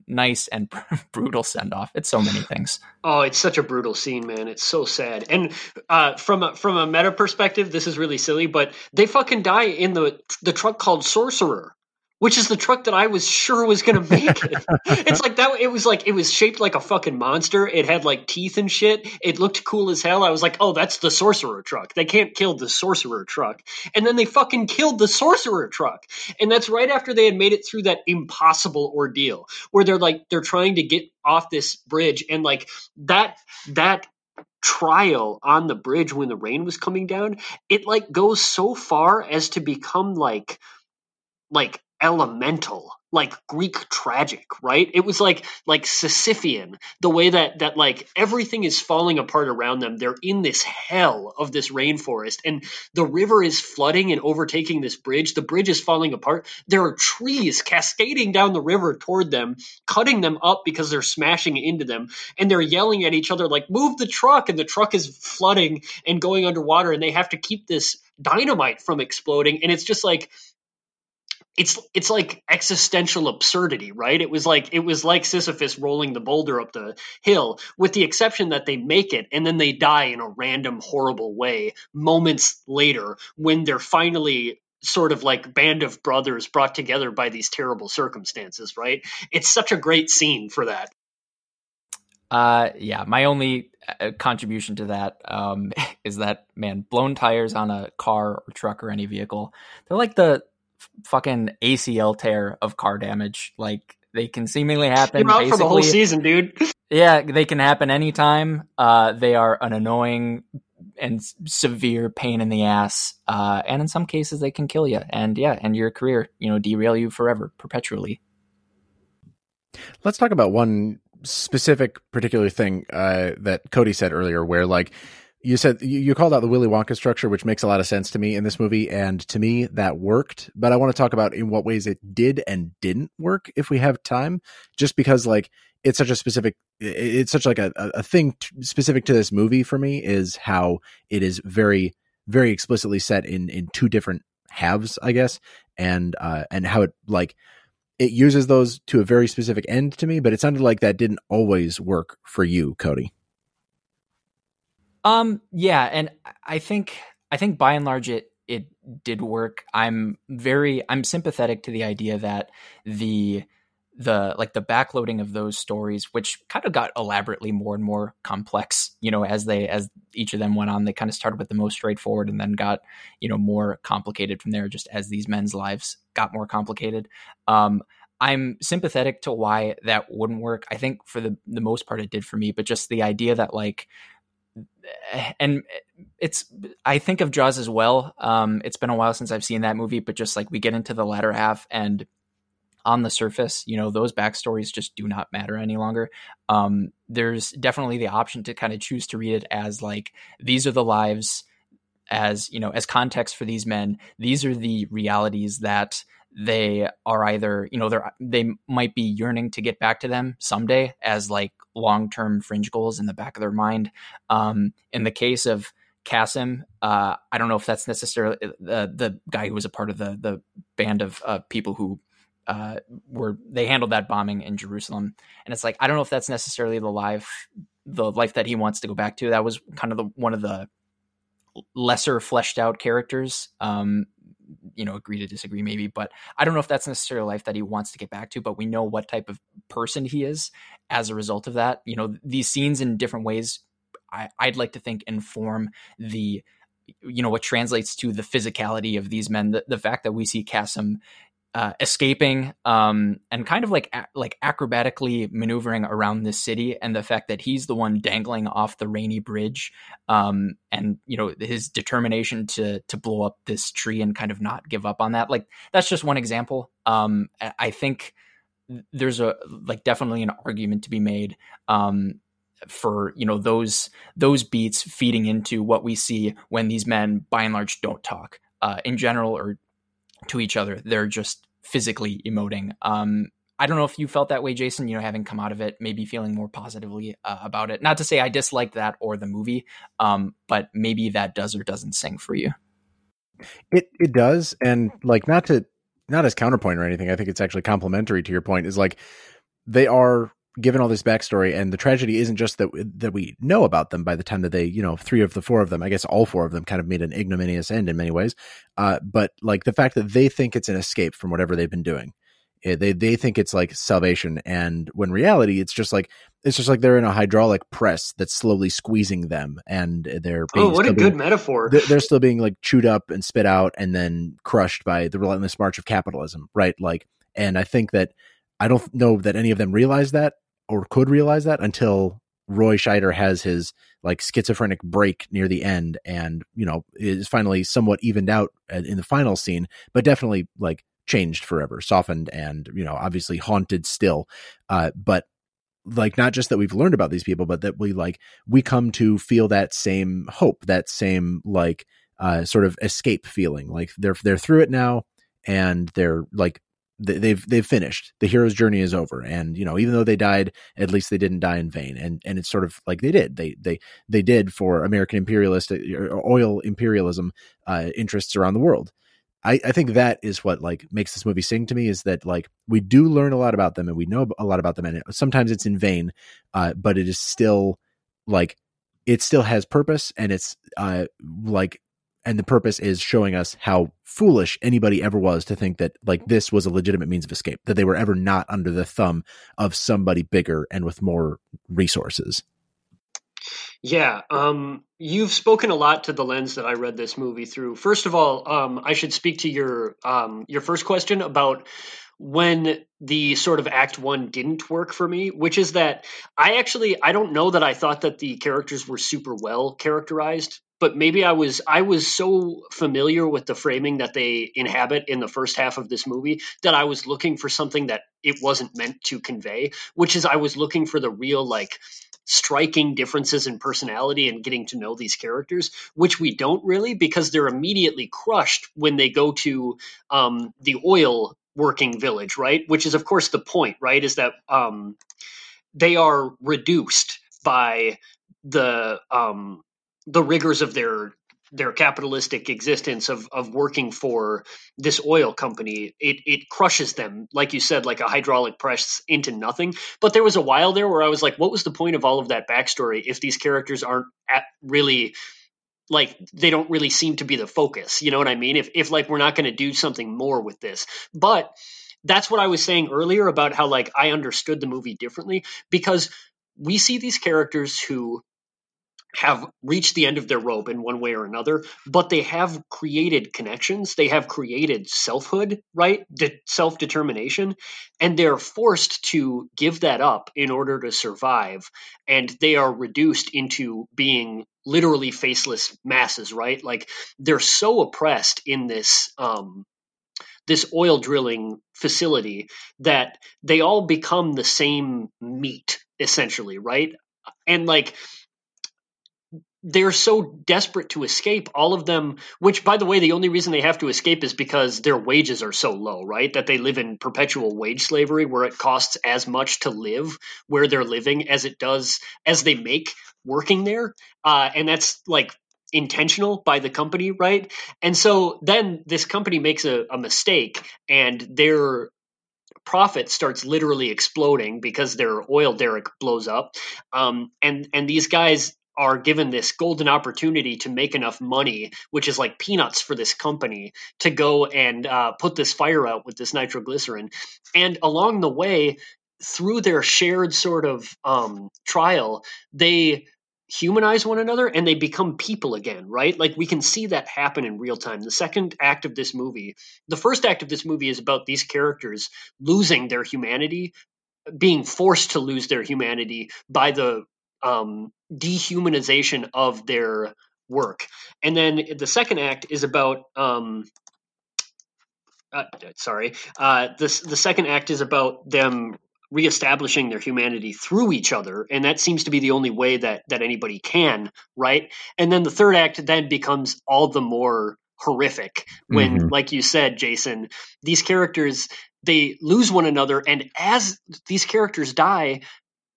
nice and brutal send off. It's so many things. Oh, it's such a brutal scene, man. It's so sad. And uh, from a, from a meta perspective, this is really silly, but they fucking die in the the truck called Sorcerer which is the truck that I was sure was going to make it. it's like that. It was like it was shaped like a fucking monster. It had like teeth and shit. It looked cool as hell. I was like, oh, that's the sorcerer truck. They can't kill the sorcerer truck. And then they fucking killed the sorcerer truck. And that's right after they had made it through that impossible ordeal where they're like they're trying to get off this bridge and like that that trial on the bridge when the rain was coming down it like goes so far as to become like like elemental like greek tragic right? It was like like sisyphean the way that that like everything is falling apart around them. They're in this hell of this rainforest and the river is flooding and overtaking this bridge. The bridge is falling apart. There are trees cascading down the river toward them cutting them up because they're smashing into them and they're yelling at each other like move the truck! And the truck is flooding and going underwater and they have to keep this dynamite from exploding and it's just like it's it's like existential absurdity, right? It was like it was like Sisyphus rolling the boulder up the hill, with the exception that they make it and then they die in a random, horrible way moments later when they're finally sort of like band of brothers brought together by these terrible circumstances, right? It's such a great scene for that. Uh, yeah, my only uh, contribution to that um, is that man, blown tires on a car or truck or any vehicle, they're like the fucking ACL tear of car damage. Like they can seemingly happen. You're out for the whole season, dude. yeah, they can happen anytime. Uh, they are an annoying and severe pain in the ass, uh, and in some cases they can kill you. And yeah, and your career, you know, derail you forever, perpetually. Let's talk about one specific particular thing uh, that Cody said earlier, where like you said you called out the Willy Wonka structure, which makes a lot of sense to me in this movie, and to me that worked. But I want to talk about in what ways it did and didn't work if we have time, just because like it's such a specific, it's such like a a thing specific to this movie for me is how it is very very explicitly set in in two different halves, I guess, and uh and how it like it uses those to a very specific end to me. But it sounded like that didn't always work for you, Cody. Um, yeah, and I think I think by and large it it did work. I'm very I'm sympathetic to the idea that the the like the backloading of those stories which kind of got elaborately more and more complex you know as they as each of them went on they kind of started with the most straightforward and then got you know more complicated from there just as these men's lives got more complicated um i'm sympathetic to why that wouldn't work i think for the the most part it did for me but just the idea that like and it's I think of Jaws as well. Um, it's been a while since I've seen that movie, but just like we get into the latter half and on the surface, you know, those backstories just do not matter any longer. Um, there's definitely the option to kind of choose to read it as like these are the lives as you know as context for these men. These are the realities that they are either you know they're they might be yearning to get back to them someday as like long term fringe goals in the back of their mind. Um, in the case of Kassem, uh, I don't know if that's necessarily uh, the the guy who was a part of the the band of uh, people who uh, were they handled that bombing in Jerusalem, and it's like I don't know if that's necessarily the life the life that he wants to go back to. That was kind of the one of the lesser fleshed out characters um, you know agree to disagree maybe but i don't know if that's necessarily a life that he wants to get back to but we know what type of person he is as a result of that. You know these scenes in different ways I, i'd like to think inform the you know what translates to the physicality of these men the, the fact that we see Kassem uh, escaping um, and kind of like a- like acrobatically maneuvering around this city, and the fact that he's the one dangling off the rainy Bridge, um, and you know his determination to to blow up this tree and kind of not give up on that. Like that's just one example. Um, I think there's a like definitely an argument to be made um, for you know those those beats feeding into what we see when these men by and large don't talk uh, in general or to each other. They're just physically emoting. Um, I don't know if you felt that way, Jason. You know, having come out of it, maybe feeling more positively uh, about it. Not to say I disliked that or the movie, um, but maybe that does or doesn't sing for you. It it does, and like not to not as counterpoint or anything. I think it's actually complementary to your point. Is like they are given all this backstory, and the tragedy isn't just that that we know about them by the time that they, you know, three of the four of them, I guess all four of them, kind of made an ignominious end in many ways. Uh, but like the fact that they think it's an escape from whatever they've been doing, eh, they they think it's like salvation, and when reality, it's just like it's just like they're in a hydraulic press that's slowly squeezing them, and they're oh, what a being, good metaphor. They're, they're still being like chewed up and spit out, and then crushed by the relentless march of capitalism, right? Like, and I think that. I don't know that any of them realize that or could realize that until Roy Scheider has his like schizophrenic break near the end and you know is finally somewhat evened out in the final scene but definitely like changed forever softened and you know obviously haunted still. Uh but like not just that we've learned about these people but that we like we come to feel that same hope that same like uh sort of escape feeling. Like they're they're through it now and they're like they've they've finished. The hero's journey is over. And you know even though they died at least they didn't die in vain. And and it's sort of like they did. They they they did for american imperialist uh, oil imperialism uh, interests around the world. I, I think that is what like makes this movie sing to me is that like we do learn a lot about them and we know a lot about them. And it, sometimes it's in vain uh, but it is still like it still has purpose and it's uh like and the purpose is showing us how foolish anybody ever was to think that like this was a legitimate means of escape that they were ever not under the thumb of somebody bigger and with more resources. Yeah um you've spoken a lot to the lens that i read this movie through. First of all um i should speak to your um your first question about when the sort of act one didn't work for me which is that i actually i don't know that i thought that the characters were super well characterized but maybe I was I was so familiar with the framing that they inhabit in the first half of this movie that I was looking for something that it wasn't meant to convey, which is I was looking for the real like striking differences in personality and getting to know these characters, which we don't really because they're immediately crushed when they go to um, the oil working village, right? Which is of course the point, right? Is that um, they are reduced by the um, the rigors of their their capitalistic existence of of working for this oil company it it crushes them like you said like a hydraulic press into nothing. But there was a while there where i was like what was the point of all of that backstory if these characters aren't really like they don't really seem to be the focus you know what i mean? If if like we're not going to do something more with this. But that's what i was saying earlier about how like i understood the movie differently because we see these characters who have reached the end of their rope in one way or another, but they have created connections. They have created selfhood, right? De- Self determination. And they're forced to give that up in order to survive. And they are reduced into being literally faceless masses, right? Like they're so oppressed in this. Um, this oil drilling facility that they all become the same meat essentially right and like they're so desperate to escape all of them which by the way the only reason they have to escape is because their wages are so low right? That they live in perpetual wage slavery where it costs as much to live where they're living as it does as they make working there. Uh, and that's like intentional by the company right? And so then this company makes a, a mistake and their profit starts literally exploding because their oil derrick blows up. Um, and and these guys are given this golden opportunity to make enough money, which is like peanuts for this company, to go and uh, put this fire out with this nitroglycerin. And along the way, through their shared sort of um, trial, they humanize one another and they become people again, right? Like we can see that happen in real time. The second act of this movie, the first act of this movie is about these characters losing their humanity, being forced to lose their humanity by the um, dehumanization of their work. And then the second act is about um, uh, sorry. Uh, this the second act is about them reestablishing their humanity through each other and that seems to be the only way that that anybody can right and then the third act then becomes all the more horrific when mm-hmm. like you said jason these characters they lose one another and as these characters die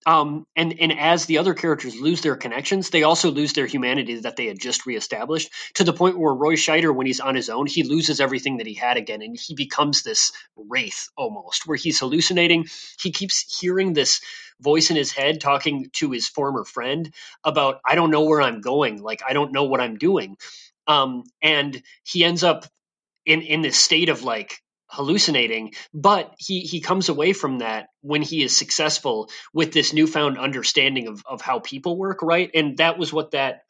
um, and and as the other characters lose their connections, they also lose their humanity that they had just reestablished to the point where Roy Scheider, when he's on his own, he loses everything that he had again, and he becomes this wraith almost, where he's hallucinating. He keeps hearing this voice in his head talking to his former friend about, "I don't know where I'm going. Like I don't know what I'm doing," um, and he ends up in in this state of like hallucinating but he he comes away from that when he is successful with this newfound understanding of of how people work right? And that was what that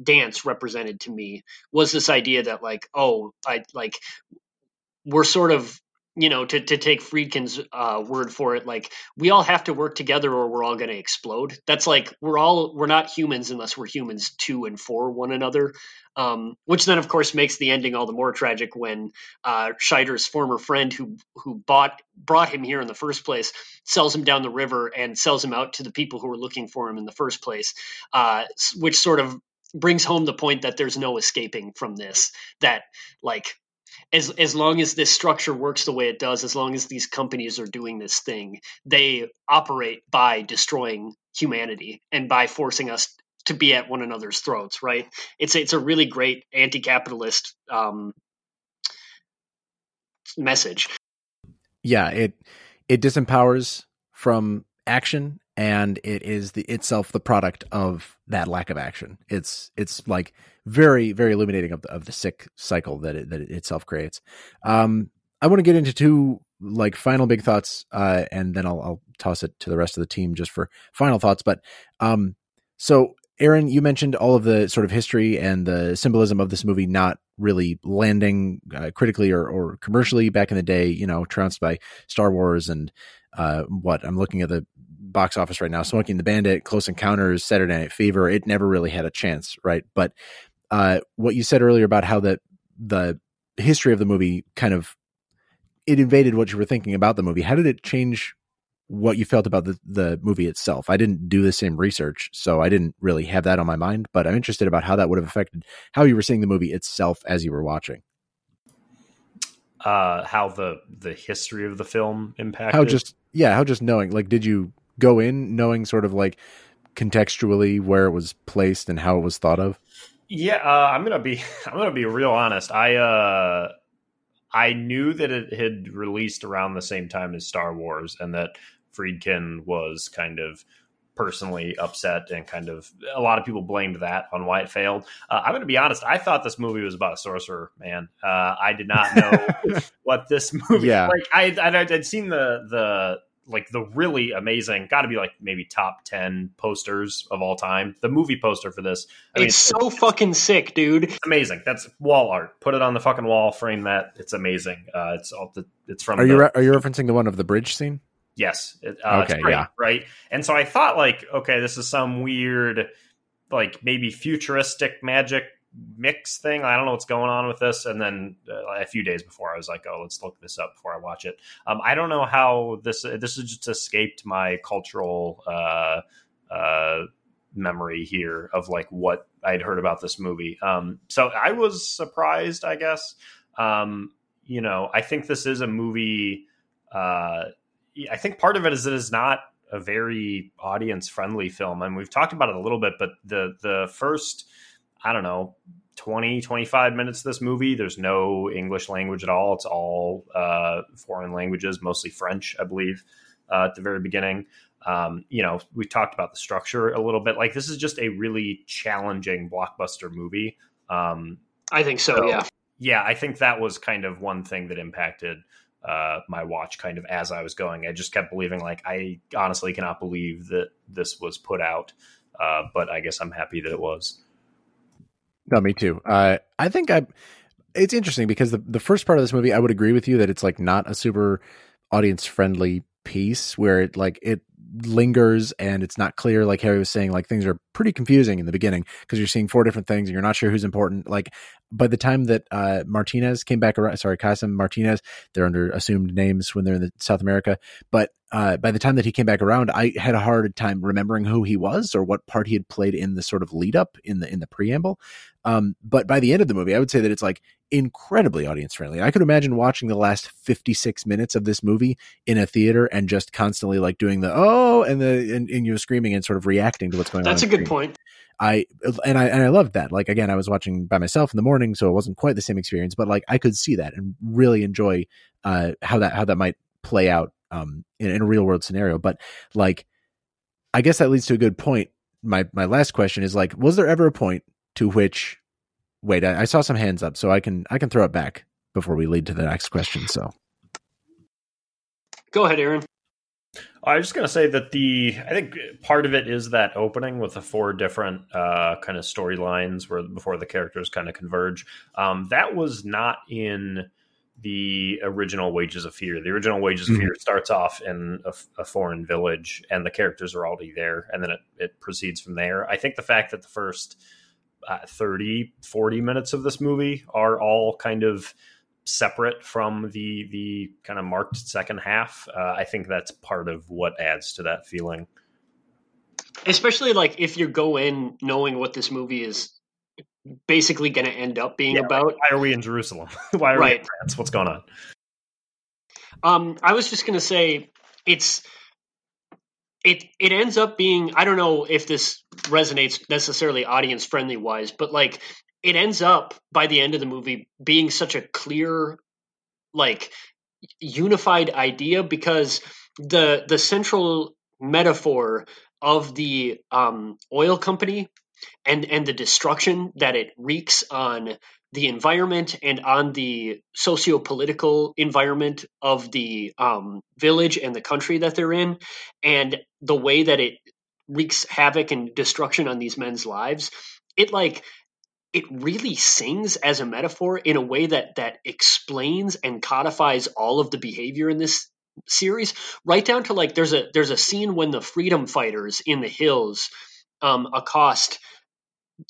dance represented to me was this idea that like oh i like we're sort of you know, to, to take Friedkin's uh, word for it, like we all have to work together or we're all going to explode. That's like we're all we're not humans unless we're humans to and for one another. Um, which then, of course, makes the ending all the more tragic when uh, Scheider's former friend, who who bought brought him here in the first place, sells him down the river and sells him out to the people who were looking for him in the first place. Uh, which sort of brings home the point that there's no escaping from this. That like as as long as this structure works the way it does, as long as these companies are doing this thing, they operate by destroying humanity and by forcing us to be at one another's throats. Right? It's it's a really great anti-capitalist um, message. Yeah it it disempowers from action and it is the itself the product of that lack of action. It's it's like very very illuminating of the, of the sick cycle that it, that it itself creates. Um, I want to get into two like final big thoughts, uh, and then I'll, I'll toss it to the rest of the team just for final thoughts. But um, so Aaron, you mentioned all of the sort of history and the symbolism of this movie not really landing uh, critically or, or commercially back in the day. You know, trounced by Star Wars and uh, what I'm looking at the box office right now. Smokey and the Bandit, Close Encounters, Saturday Night Fever. It never really had a chance, right? But uh, what you said earlier about how the the history of the movie kind of it invaded what you were thinking about the movie. How did it change what you felt about the, the movie itself? I didn't do the same research, so I didn't really have that on my mind, but I'm interested about how that would have affected how you were seeing the movie itself as you were watching. Uh, how the the history of the film impacted. How just yeah, how just knowing like did you go in knowing sort of like contextually where it was placed and how it was thought of? Yeah, uh, I'm gonna be I'm gonna be real honest. I uh, I knew that it had released around the same time as Star Wars, and that Friedkin was kind of personally upset and kind of a lot of people blamed that on why it failed. Uh, I'm going to be honest. I thought this movie was about a sorcerer, man. Uh, I did not know what this movie. Yeah. Like I, I, I'd seen the the like the really amazing, got to be like maybe top 10 posters of all time. The movie poster for this. I it's mean, so fucking sick, dude. amazing. That's wall art. Put it on the fucking wall, frame that. It's amazing. Uh, it's all the, it's from Are the, you re- are you referencing the one of the bridge scene? Yes. Uh, okay, great, yeah. Right. And so I thought like, okay, this is some weird like maybe futuristic magic mix thing. I don't know what's going on with this. And then uh, a few days before, I was like, oh, let's look this up before I watch it. Um, I don't know how this this has just escaped my cultural uh, uh, memory here of like what I'd heard about this movie. Um, so I was surprised, I guess. Um, you know, I think this is a movie. Uh, I think part of it is it is not a very audience friendly film, and we've talked about it a little bit. But the the first I don't know, 20, 25 minutes of this movie. There's no English language at all. It's all uh, foreign languages, mostly French, I believe, uh, at the very beginning. Um, you know, we talked about the structure a little bit. Like this is just a really challenging blockbuster movie. Um, I think so, so, yeah. Yeah, I think that was kind of one thing that impacted uh, my watch kind of as I was going. I just kept believing, like, I honestly cannot believe that this was put out. Uh, but I guess I'm happy that it was. No, me too. Uh, I think I. It's interesting because the the first part of this movie, I would agree with you that it's like not a super audience friendly piece where it like it lingers and it's not clear like harry was saying like things are pretty confusing in the beginning because you're seeing four different things and you're not sure who's important like by the time that uh, martinez came back around sorry Kassem martinez they're under assumed names when they're in the south america but uh, by the time that he came back around i had a hard time remembering who he was or what part he had played in the sort of lead up in the in the preamble um, but by the end of the movie i would say that it's like incredibly audience friendly. I could imagine watching the last 56 minutes of this movie in a theater and just constantly like doing the oh and the and, and you know screaming and sort of reacting to what's going That's on. That's a good point. I and I and I loved that. Like again, I was watching by myself in the morning, so it wasn't quite the same experience, but like I could see that and really enjoy uh how that how that might play out um in, in a real world scenario. But like I guess that leads to a good point. My my last question is like, was there ever a point to which wait, I, I, saw some hands up, so I can I can throw it back before we lead to the next question. So, go ahead, Aaron. I was just going to say that the I think part of it is that opening with the four different uh, kind of storylines where before the characters kind of converge. Um, that was not in the original Wages of Fear. The original Wages mm-hmm. of Fear starts off in a, a, foreign village, and the characters are already there, and then it, it proceeds from there. I think the fact that the first uh, 30 40 minutes of this movie are all kind of separate from the the kind of marked second half uh, i think that's part of what adds to that feeling. Especially like if you go in knowing what this movie is basically going to end up being yeah, about. why are we in jerusalem? Why are right. we in france? What's going on? Um i was just going to say it's it it ends up being I don't know if this resonates necessarily audience friendly wise, but like it ends up by the end of the movie being such a clear like unified idea because the the central metaphor of the um, oil company and and the destruction that it wreaks on the environment and on the socio-political environment of the um, village and the country that they're in and the way that it wreaks havoc and destruction on these men's lives it like it really sings as a metaphor in a way that that explains and codifies all of the behavior in this series right down to like there's a there's a scene when the freedom fighters in the hills um, accost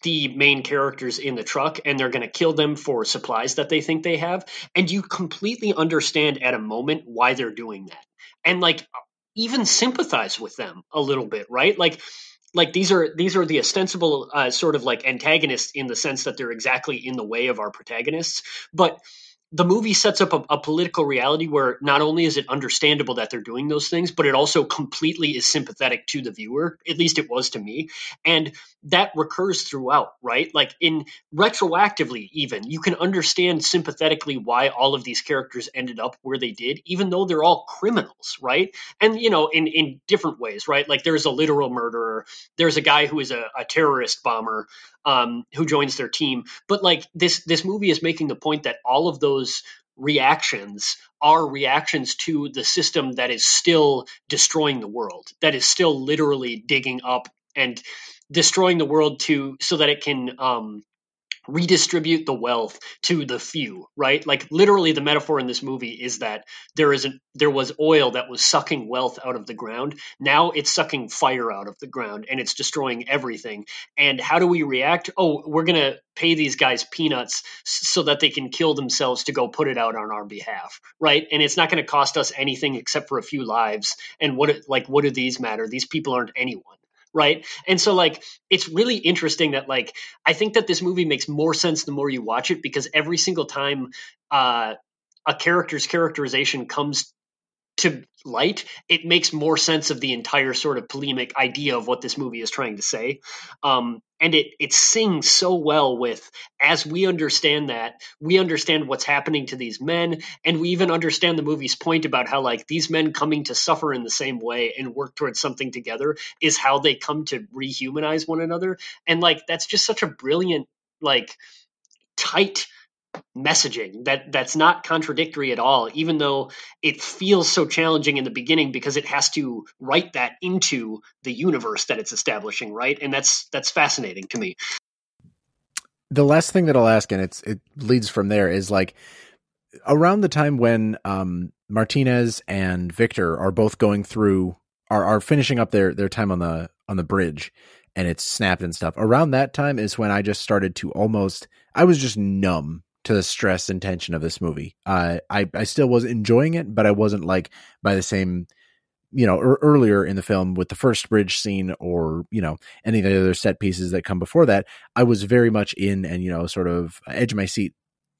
the main characters in the truck and they're going to kill them for supplies that they think they have. And you completely understand at a moment why they're doing that. And like even sympathize with them a little bit right? Like like these are these are the ostensible uh, sort of like antagonists in the sense that they're exactly in the way of our protagonists. But the movie sets up a, a, political reality where not only is it understandable that they're doing those things, but it also completely is sympathetic to the viewer. At least it was to me. And that recurs throughout, right? Like in retroactively, even you can understand sympathetically why all of these characters ended up where they did, even though they're all criminals, right? And you know, in in different ways, right? Like there's a literal murderer, there's a guy who is a, a terrorist bomber, um, who joins their team. But like this this movie is making the point that all of those reactions are reactions to the system that is still destroying the world, that is still literally digging up and destroying the world to so that it can um, redistribute the wealth to the few right? Like literally the metaphor in this movie is that there is an there was oil that was sucking wealth out of the ground. Now it's sucking fire out of the ground and it's destroying everything. And how do we react? Oh we're going to pay these guys peanuts so that they can kill themselves to go put it out on our behalf right? And it's not going to cost us anything except for a few lives. And what like what do these matter? These people aren't anyone right? And so like it's really interesting that like i think that this movie makes more sense the more you watch it because every single time uh a character's characterization comes to light, it makes more sense of the entire sort of polemic idea of what this movie is trying to say. Um, and it it sings so well with as we understand that we understand what's happening to these men and we even understand the movie's point about how like these men coming to suffer in the same way and work towards something together is how they come to rehumanize one another and like that's just such a brilliant like tight messaging that that's not contradictory at all even though it feels so challenging in the beginning because it has to write that into the universe that it's establishing right? And that's that's fascinating to me. The last thing that i'll ask and it's it leads from there is like around the time when um martinez and victor are both going through are are finishing up their their time on the on the bridge and it's snapped and stuff around that time is when i just started to almost i was just numb to the stress and tension of this movie. Uh, I I still was enjoying it, but I wasn't like by the same, you know, er, earlier in the film with the first bridge scene or you know any of the other set pieces that come before that. I was very much in and you know sort of edge my seat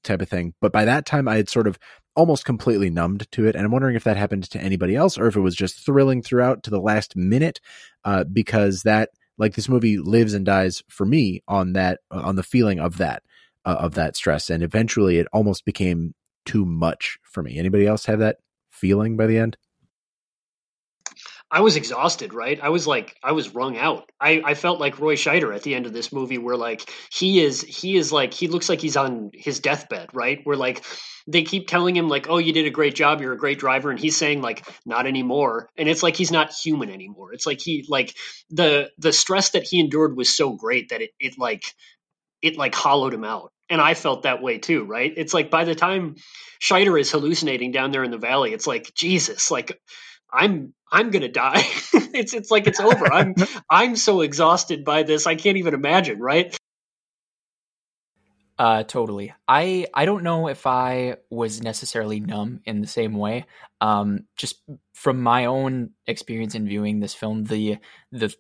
type of thing. But by that time, I had sort of almost completely numbed to it, and I'm wondering if that happened to anybody else or if it was just thrilling throughout to the last minute, uh, because that like this movie lives and dies for me on that on the feeling of that uh, of that stress and eventually it almost became too much for me anybody else have that feeling by the end I was exhausted, right? I was like, I was wrung out. I, I felt like Roy Scheider at the end of this movie, where like he is, he is like, he looks like he's on his deathbed, right? Where like they keep telling him like, oh, you did a great job, you're a great driver, and he's saying like, not anymore, and it's like he's not human anymore. It's like he like the the stress that he endured was so great that it it like it like hollowed him out. And I felt that way too, right? It's like by the time Scheider is hallucinating down there in the valley, it's like Jesus, like I'm I'm gonna die. it's it's like it's over. I'm I'm so exhausted by this. I can't even imagine, right? Uh, totally. I I don't know if I was necessarily numb in the same way. Um, just from my own experience in viewing this film, the the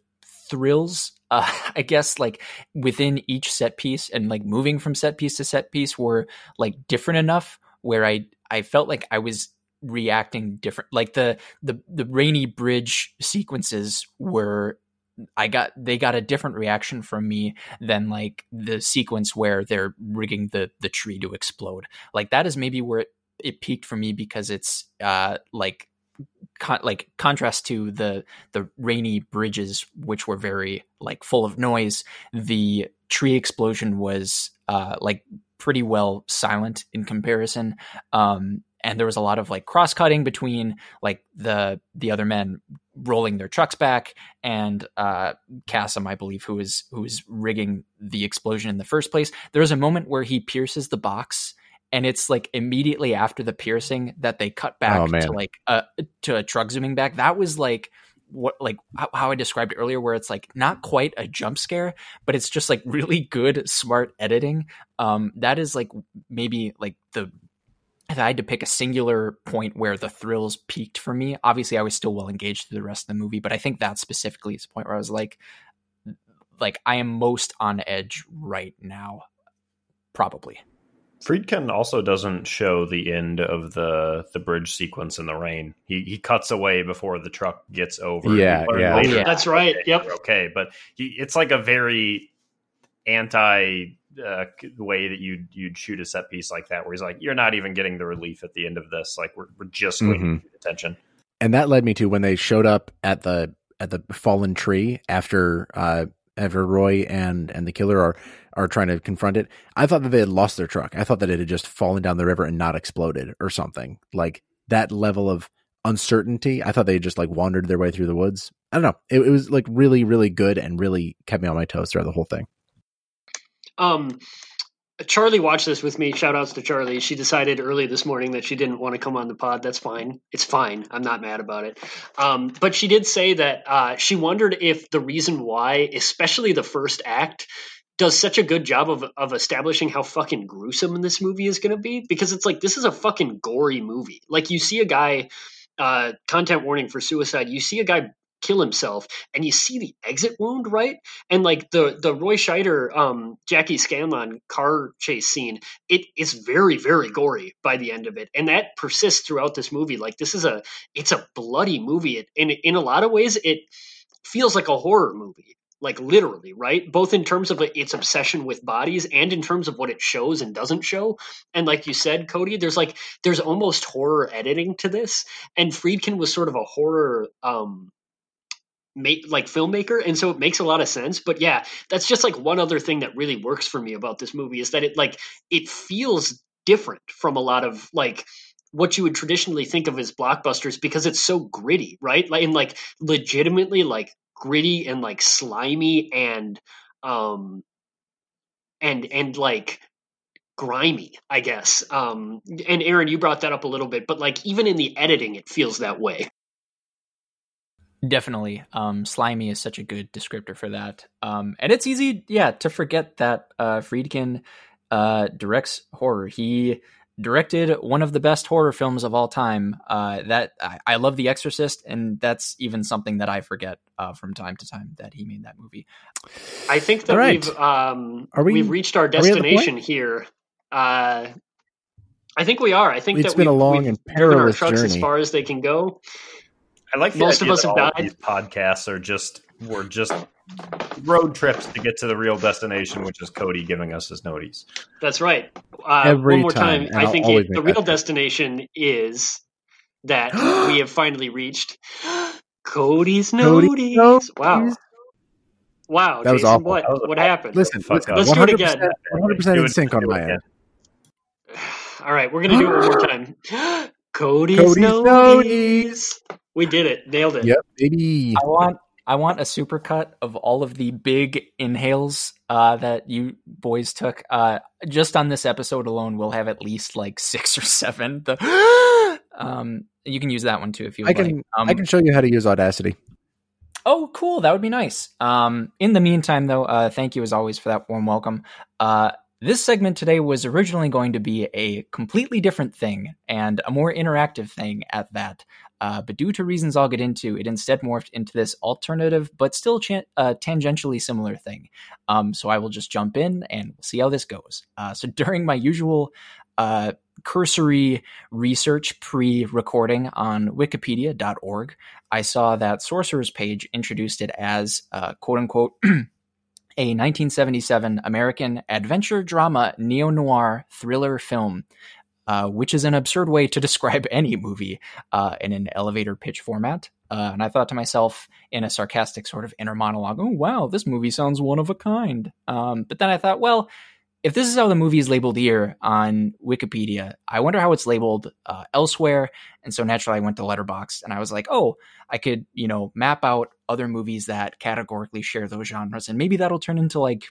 thrills uh, I guess like within each set piece and like moving from set piece to set piece were like different enough where I I felt like I was reacting different like the the the rainy bridge sequences were I got they got a different reaction from me than like the sequence where they're rigging the the tree to explode. Like that is maybe where it, it peaked for me because it's uh like con- like contrast to the the rainy bridges which were very like full of noise the tree explosion was uh like pretty well silent in comparison um and there was a lot of like cross cutting between like the the other men rolling their trucks back and uh Kassem, I believe, who is who is rigging the explosion in the first place. There was a moment where he pierces the box and it's like immediately after the piercing that they cut back oh, to like a to a truck zooming back. That was like what like how I described earlier, where it's like not quite a jump scare, but it's just like really good, smart editing. Um, that is like maybe like the if I had to pick a singular point where the thrills peaked for me, obviously I was still well engaged through the rest of the movie, but I think that specifically is the point where I was like, like I am most on edge right now, probably. Friedkin also doesn't show the end of the the bridge sequence in the rain. He he cuts away before the truck gets over. Yeah, yeah. yeah. that's right. Yep. Okay, but he, it's like a very anti uh, way that you'd you'd shoot a set piece like that, where he's like, "You're not even getting the relief at the end of this. Like we're we're just going mm-hmm. to attention." And that led me to when they showed up at the at the fallen tree after uh, after Roy and and the killer are are trying to confront it. I thought that they had lost their truck. I thought that it had just fallen down the river and not exploded or something. Like that level of uncertainty. I thought they just like wandered their way through the woods. I don't know. It, it was like really, really good and really kept me on my toes throughout the whole thing. Um, Charlie watched this with me. Shout outs to Charlie. She decided early this morning that she didn't want to come on the pod. That's fine. It's fine. I'm not mad about it. Um, but she did say that uh, she wondered if the reason why, especially the first act, does such a good job of of establishing how fucking gruesome this movie is going to be because it's like this is a fucking gory movie. Like you see a guy uh, content warning for suicide. You see a guy kill himself and you see the exit wound right and like the the roy scheider um jackie scanlon car chase scene it is very very gory by the end of it and that persists throughout this movie like this is a it's a bloody movie it, in in a lot of ways it feels like a horror movie like literally, right? Both in terms of its obsession with bodies and in terms of what it shows and doesn't show. And like you said, Cody, there's like there's almost horror editing to this. And Friedkin was sort of a horror um make like filmmaker and so it makes a lot of sense but yeah that's just like one other thing that really works for me about this movie is that it like it feels different from a lot of like what you would traditionally think of as blockbusters because it's so gritty right? Like and like legitimately like gritty and like slimy and um and and like grimy i guess. Um and aaron you brought that up a little bit but like even in the editing it feels that way definitely um slimy is such a good descriptor for that um and it's easy yeah to forget that uh friedkin uh directs horror he directed one of the best horror films of all time. Uh, that I, I, love The Exorcist, and that's even something that I forget uh, from time to time that he made that movie. I think that right. we've um, are we, we've reached our destination here. Uh, I think we are. I think it's that been we've, a long and perilous our trucks journey. as far as they can go. I like most of us have died. These podcasts are just we're just road trips to get to the real destination, which is Cody giving us his Noteys. That's right. Uh, Every one more time, time I think it, the real destination is that we have finally reached Cody's Noteys. Cody's wow. Wow, that Jason, was awful. What, was what happened? Listen, let's do it again. 100% in sync on my end. All right, we're going to do it one more time. Cody's, Cody's Noteys. We did it. Nailed it. Yep, baby. I want I want a supercut of all of the big inhales uh, that you boys took. Uh, just on this episode alone, we'll have at least like six or seven. The um, you can use that one too if you. I can. Like. Um, I can show you how to use Audacity. Oh, cool! That would be nice. Um, in the meantime, though, uh, thank you as always for that warm welcome. Uh, this segment today was originally going to be a completely different thing and a more interactive thing at that. Uh, but due to reasons I'll get into, it instead morphed into this alternative but still uh, tangentially similar thing. Um, so I will just jump in and see how this goes. Uh, so during my usual uh, cursory research pre recording on wikipedia.org, I saw that Sorcerer's page introduced it as uh, quote unquote. a 1977 American adventure drama neo noir thriller film uh, which is an absurd way to describe any movie uh, in an elevator pitch format. Uh, and I thought to myself in a sarcastic sort of inner monologue, oh, wow, this movie sounds one of a kind. Um, but then I thought, well, if this is how the movie is labeled here on Wikipedia, I wonder how it's labeled uh, elsewhere. And so naturally, I went to Letterboxd and I was like, oh, I could, you know, map out other movies that categorically share those genres, and maybe that'll turn into like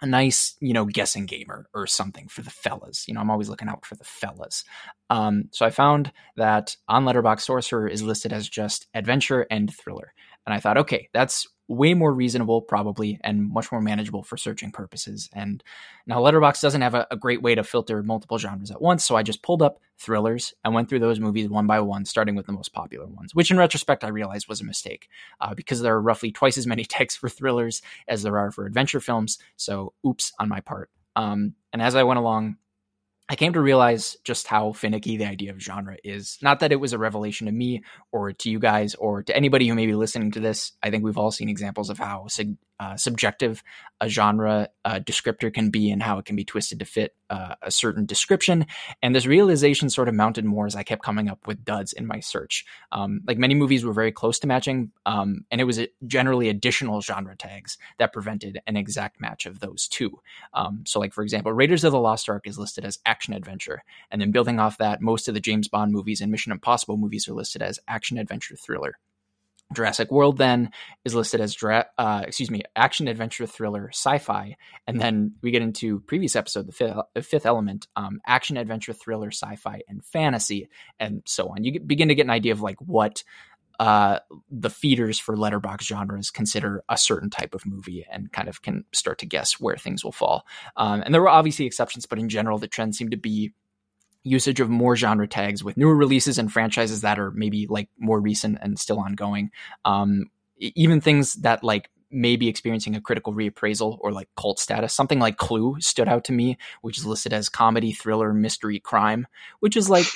a nice, you know, guessing gamer or something for the fellas. You know, I'm always looking out for the fellas. Um, so I found that on Letterboxd Sorcerer is listed as just adventure and thriller. And I thought, okay, that's way more reasonable, probably, and much more manageable for searching purposes. And now Letterboxd doesn't have a, a, great way to filter multiple genres at once, so I just pulled up thrillers and went through those movies one by one, starting with the most popular ones, which in retrospect I realized was a mistake uh, because there are roughly twice as many texts for thrillers as there are for adventure films. So, oops on my part. Um, and as I went along, I came to realize just how finicky the idea of genre is. Not that it was a revelation to me or to you guys or to anybody who may be listening to this. I think we've all seen examples of how uh, subjective a genre descriptor can be and how it can be twisted to fit uh, a certain description. And this realization sort of mounted more as I kept coming up with duds in my search. Um, like many movies were very close to matching, um, and it was generally additional genre tags that prevented an exact match of those two. Um, so, like for example, Raiders of the Lost Ark is listed as action adventure, and then building off that, most of the James Bond movies and Mission Impossible movies are listed as action adventure thriller. Jurassic World then is listed as uh, excuse me action adventure thriller sci-fi, and then we get into previous episode the fifth, fifth element um, action adventure thriller sci-fi and fantasy and so on. You begin to get an idea of like what uh, the feeders for Letterboxd genres consider a certain type of movie and kind of can start to guess where things will fall. Um, and there were obviously exceptions, but in general, the trend seemed to be usage of more genre tags with newer releases and franchises that are maybe like more recent and still ongoing. Um, even things that like may be experiencing a critical reappraisal or like cult status. Something like Clue stood out to me, which is listed as comedy, thriller, mystery, crime, which is like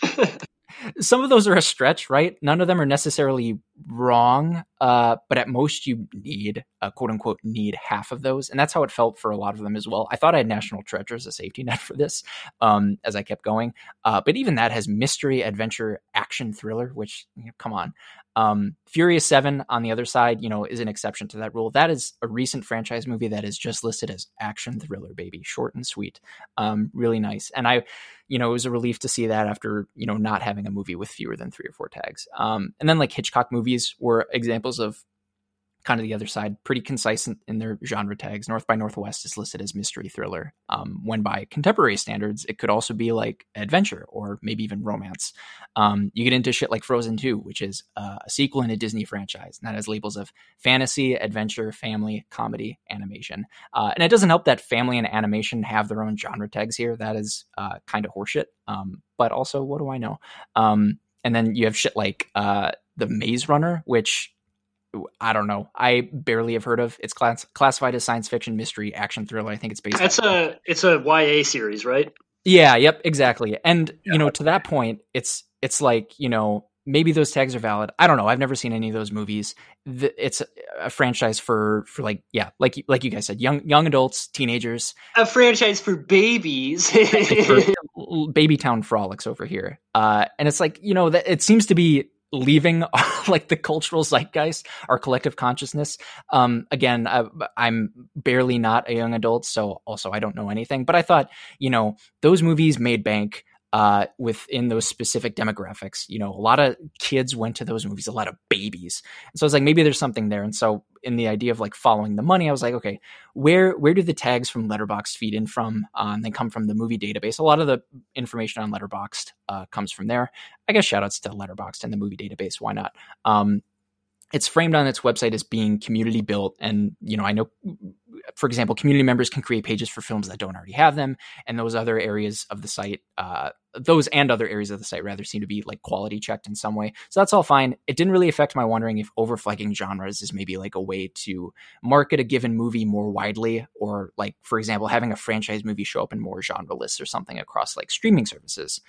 some of those are a stretch, right? None of them are necessarily wrong, uh, but at most you need uh, quote unquote need half of those, and that's how it felt for a lot of them as well. I thought I had National Treasure as a safety net for this um, as I kept going, uh, but even that has mystery, adventure, action, thriller. Which you know, come on, um, Furious Seven on the other side, you know, is an exception to that rule. That is a recent franchise movie that is just listed as action thriller, baby, short and sweet, um, really nice. And I, you know, it was a relief to see that after you know not having a movie with fewer than three or four tags. Um, and then like Hitchcock movies were examples of kind of the other side, pretty concise in, in, their genre tags. North by Northwest is listed as mystery thriller. Um, when by contemporary standards, it could also be like adventure or maybe even romance. Um, you get into shit like Frozen 2, which is uh, a sequel in a Disney franchise, and that has labels of fantasy, adventure, family, comedy, animation. Uh, and it doesn't help that family and animation have their own genre tags here. That is uh, kind of horseshit. Um, but also, what do I know? Um, and then you have shit like uh, the Maze Runner, which I don't know. I barely have heard of. It's class- classified as science fiction, mystery, action thriller. I think it's based. That's a it's a YA series, right? Yeah. Yep. Exactly. And yeah. you know, to that point, it's it's like you know maybe those tags are valid. I don't know. I've never seen any of those movies. It's a franchise for for like yeah, like like you guys said, young young adults, teenagers. A franchise for babies. for baby town frolics over here. Uh, and it's like you know that it seems to be leaving like the cultural zeitgeist, our collective consciousness. Um, again, I, I'm barely not a young adult, so also I don't know anything. But I thought, you know, those movies made bank uh, within those specific demographics. You know, a lot of kids went to those movies, a lot of babies. And so I was like, maybe there's something there. And so in the idea of like following the money, I was like, okay, where where do the tags from Letterboxd feed in from? Uh, and they come from the movie database. A lot of the information on Letterboxd uh, comes from there. I guess shout outs to Letterboxd and the movie database. Why not? Um, it's framed on its website as being community built. And you know i know for example community members can create pages for films that don't already have them. And those other areas of the site uh, those and other areas of the site rather seem to be like quality checked in some way. So that's all fine. It didn't really affect my wondering if overflagging genres is maybe like a way to market a given movie more widely or like for example having a franchise movie show up in more genre lists or something across like streaming services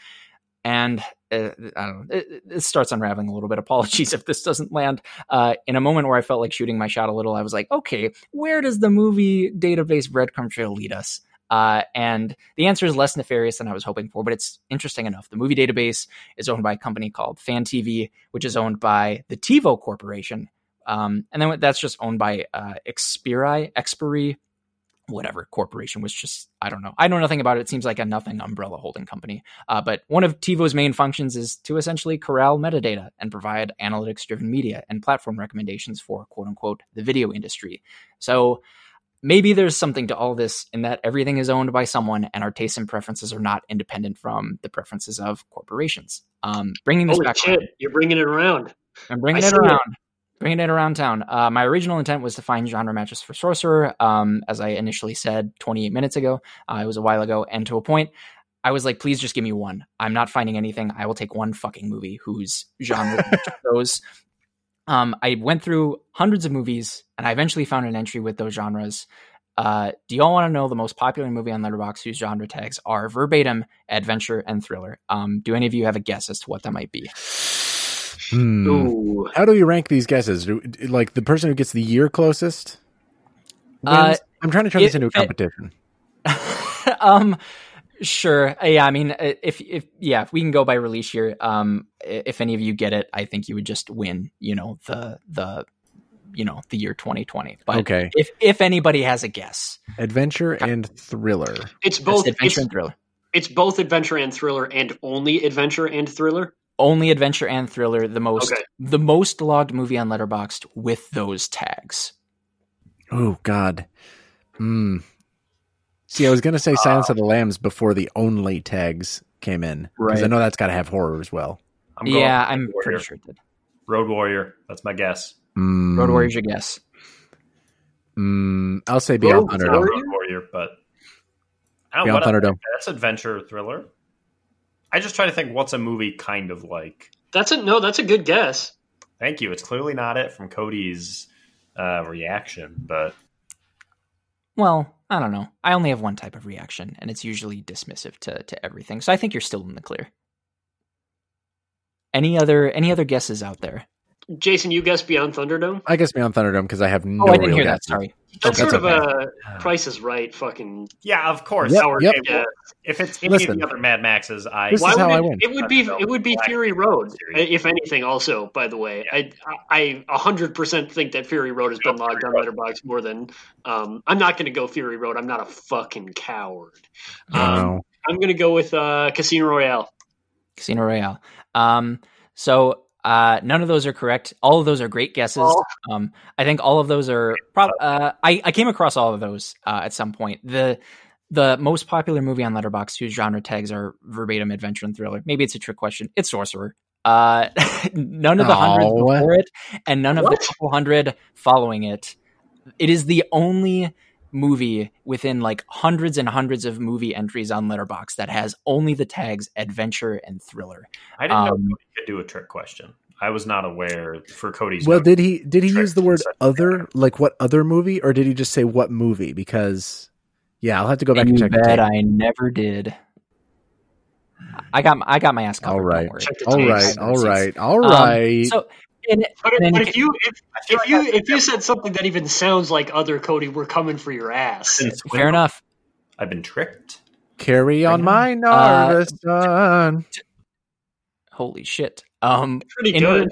and uh, I don't know, it, it, starts unraveling a little bit. Apologies if this doesn't land. Uh, in a moment where I felt like shooting my shot a little, I was like, okay, where does the movie database breadcrumb trail lead us? Uh, and the answer is less nefarious than I was hoping for, but it's interesting enough. The movie database is owned by a company called Fan TV, which is owned by the TiVo Corporation. Um, and then that's just owned by uh, Xperi, Xperi whatever corporation was just I don't know. I know nothing about it. It seems like a nothing umbrella holding company. Uh, but one of TiVo's main functions is to essentially corral metadata and provide analytics driven media and platform recommendations for quote unquote the video industry. So maybe there's something to all this in that everything is owned by someone and our tastes and preferences are not independent from the preferences of corporations. Um, bringing this Holy back, shit, you're bringing it around. I'm bringing I it around. It bringing it around town. Uh, my original intent was to find genre matches for Sorcerer, um, as I initially said 28 minutes ago. Uh, it was a while ago, and to a point, I was like, please just give me one. I'm not finding anything. I will take one fucking movie whose genre those. Um, I went through hundreds of movies, and I eventually found an entry with those genres. Uh, do y'all want to know the most popular movie on Letterboxd whose genre tags are verbatim adventure and thriller? Um, do any of you have a guess as to what that might be? Hmm. How do you rank these guesses? Like the person who gets the year closest? Uh, I'm trying to turn this into a competition. um, sure. Uh, yeah, I mean, uh, if if yeah, if we can go by release year, um, if any of you get it, I think you would just win. You know the the you know the year 2020. But okay, if if anybody has a guess, adventure and thriller. It's both it's adventure it's, and thriller. It's both adventure and thriller, and only adventure and thriller only adventure and thriller the most okay. the most logged movie on letterboxd with those tags. Oh god. Hmm. See i was gonna say silence uh, of the lambs before the only tags came in because right. i know that's got to have horror as well. I'm yeah i'm warrior. pretty sure it did. Road warrior that's my guess. Mm. road warrior's your guess. Mm, i'll say beyond road thunderdome. Road warrior but I don't beyond thunderdome. that's adventure thriller I just try to think what's a movie kind of like. That's a no. That's a good guess. Thank you. It's clearly not it from Cody's uh, reaction, but well, I don't know. I only have one type of reaction, and it's usually dismissive to to everything. So I think you're still in the clear. Any other any other guesses out there? Jason, you guess Beyond Thunderdome. I guess Beyond Thunderdome because I have no. oh, I didn't real hear that. Sorry. That's That's sort okay. of a Price is Right. Fucking. Yeah, of course. Yep, Our yep. Yeah. If it's any of the other Mad Maxes, I This is Why how would I it, win. it would be it would be Fury Road, if anything. Also, by the way, I I a hundred percent think that Fury Road has been Go logged Fury on Road. Letterboxd more than. Um, I'm not going to go Fury Road. I'm not a fucking coward. No. Um, I'm going to go with uh, Casino Royale. Casino Royale. Um, so uh, none of those are correct. All of those are great guesses. Oh. Um, I think all of those are. Prob- uh, I I came across all of those uh, at some point. The the most popular movie on Letterboxd whose genre tags are verbatim adventure and thriller. Maybe it's a trick question. It's Sorcerer. Uh, none of the hundreds Oh. before it, and none of What? the couple hundred following it. It is the only movie within like hundreds and hundreds of movie entries on Letterboxd that has only the tags adventure and thriller. I didn't know um, Cody could do a trick question. I was not aware for Cody's. Well, did he did he use the word such- other? Like what other movie, or did he just say what movie? Because yeah, I'll have to go back And and check. the bet. I never did. I got I got my ass covered. All right, Don't worry. Check the all tapes. right, all right, Um. So and, But, and but if you if, if you if you said something that even sounds like other Cody, we're coming for your ass. fair enough. I've been tricked. Carry on, my Uh, nervous son. Holy shit. Um, Pretty good.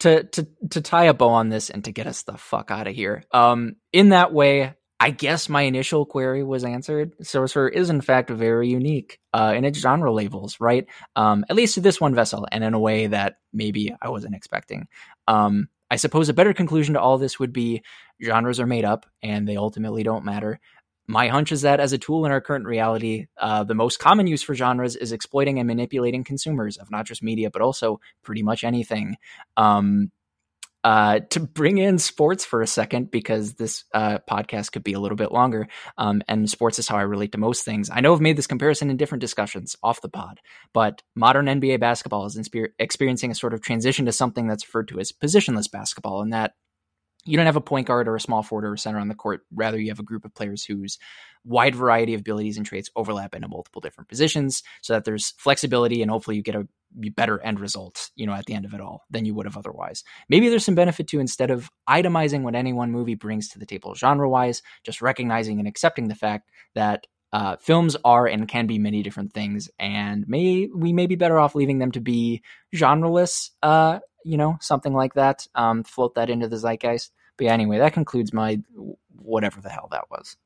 to to to tie a bow on this and to get us the fuck out of here. Um, in that way, I guess my initial query was answered. Sorcerer is in fact very unique uh, in its genre labels, right? Um, at least to this one vessel, and in a way that maybe I wasn't expecting. Um, I suppose a better conclusion to all this would be genres are made up and they ultimately don't matter. My hunch is that as a tool in our current reality, uh, the most common use for genres is exploiting and manipulating consumers of not just media, but also pretty much anything. Um, uh, to bring in sports for a second, because this uh, podcast could be a little bit longer, um, and sports is how I relate to most things. I know I've made this comparison in different discussions off the pod, but modern NBA basketball is inspe- experiencing a sort of transition to something that's referred to as positionless basketball, and that you don't have a point guard or a small forward or a center on the court. Rather, you have a group of players whose wide variety of abilities and traits overlap into multiple different positions so that there's flexibility and hopefully you get a better end result, you know, at the end of it all than you would have otherwise. Maybe there's some benefit to instead of itemizing what any one movie brings to the table genre wise, just recognizing and accepting the fact that uh, films are and can be many different things, and may we may be better off leaving them to be genreless, uh, you know, something like that. Um, float that into the zeitgeist. But yeah, anyway, that concludes my whatever the hell that was.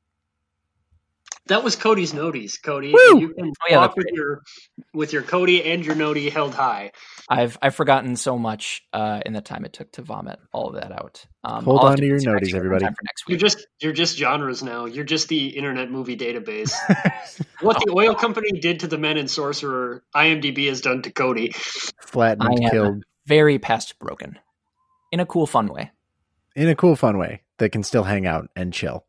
That was Cody's Noteys, Cody. Woo! You can Oh, yeah, walk that's with your with your Cody and your noti held high. I've I've forgotten so much uh, in the time it took to vomit all of that out. Um, Hold on to your get some Noteys, everybody. time For next You're just you're just genres now. You're just the Internet Movie Database. what the oil company did to the Men in Sorcerer, IMDb has done to Cody. Flattened, I am- killed very past broken, in a cool, fun way. in a cool, fun way that can still hang out and chill.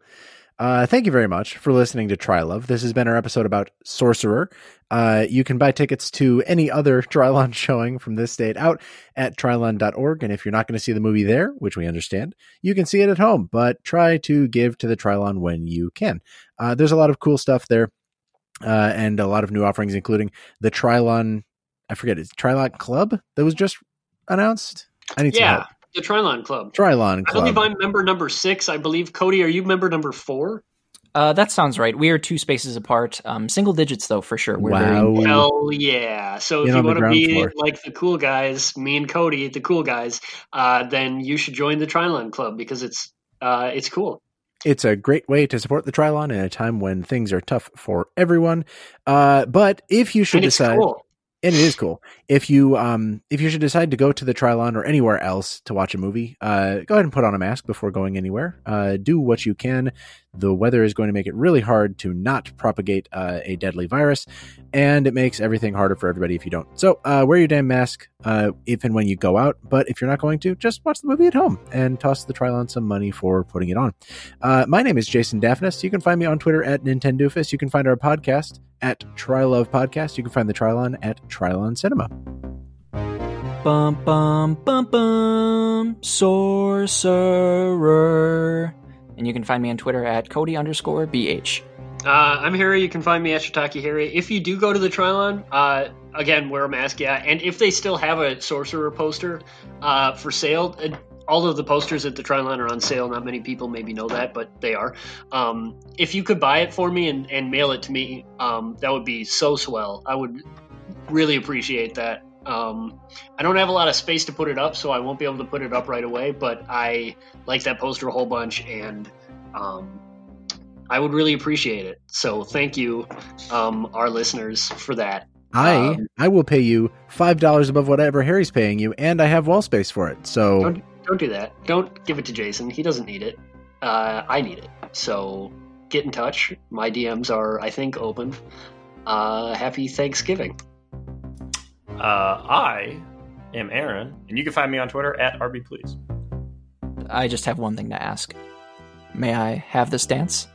Uh, thank you very much for listening to Trylove. This has been our episode about Sorcerer. Uh, you can buy tickets to any other Trylon showing from this date out at trylon.org. And if you're not going to see the movie there, which we understand, you can see it at home, but try to give to the Trylon when you can. Uh, there's a lot of cool stuff there uh, and a lot of new offerings, including the Trylon, I forget, it's Trylon Club that was just announced. I need some Yeah, help. The Trylon Club. Trylon I believe I'm member number six. I believe Cody, are you member number four? Uh, that sounds right. We are two spaces apart, um, single digits though for sure. We're Wow. very Hell yeah! So In if you want to be floor. like the cool guys, me and Cody, the cool guys, uh, then you should join the Trylon Club because it's uh, it's cool. It's a great way to support the Trylon in a time when things are tough for everyone. Uh, but if you should and it's decide, cool. And it is cool, if you um if you should decide to go to the Trylon or anywhere else to watch a movie, uh, go ahead and put on a mask before going anywhere. Uh, do what you can. The weather is going to make it really hard to not propagate uh, a deadly virus, and it makes everything harder for everybody if you don't. So uh, wear your damn mask uh, if and when you go out. But if you're not going to, just watch the movie at home and toss the Trylon some money for putting it on. Uh, my name is Jason Daphnis. You can find me on Twitter at Nintendoofus. You can find our podcast at Trylove Podcast. You can find the Trylon at Trylon Cinema. bum bum bum bum sorcerer, and you can find me on Twitter at Cody underscore bh. Uh, I'm Harry. You can find me at Shiitake Harry. If you do go to the Trylon, uh, again, wear a mask, yeah. And if they still have a Sorcerer poster uh, for sale, uh, all of the posters at the Trylon are on sale. Not many people maybe know that, but they are. Um, if you could buy it for me and, and mail it to me, um, that would be so swell. I would really appreciate that. Um, I don't have a lot of space to put it up, so I won't be able to put it up right away. But I like that poster a whole bunch, and um, I would really appreciate it. So thank you, um, our listeners, for that. I Um, I will pay you five dollars above whatever Harry's paying you, and I have wall space for it. So Don't don't do that. Don't give it to Jason. He doesn't need it. Uh, I need it. So get in touch. My DMs are, I think, open. Uh, happy Thanksgiving. Uh, I am Aaron, and you can find me on Twitter at RB Please. I just have one thing to ask. May I have this dance?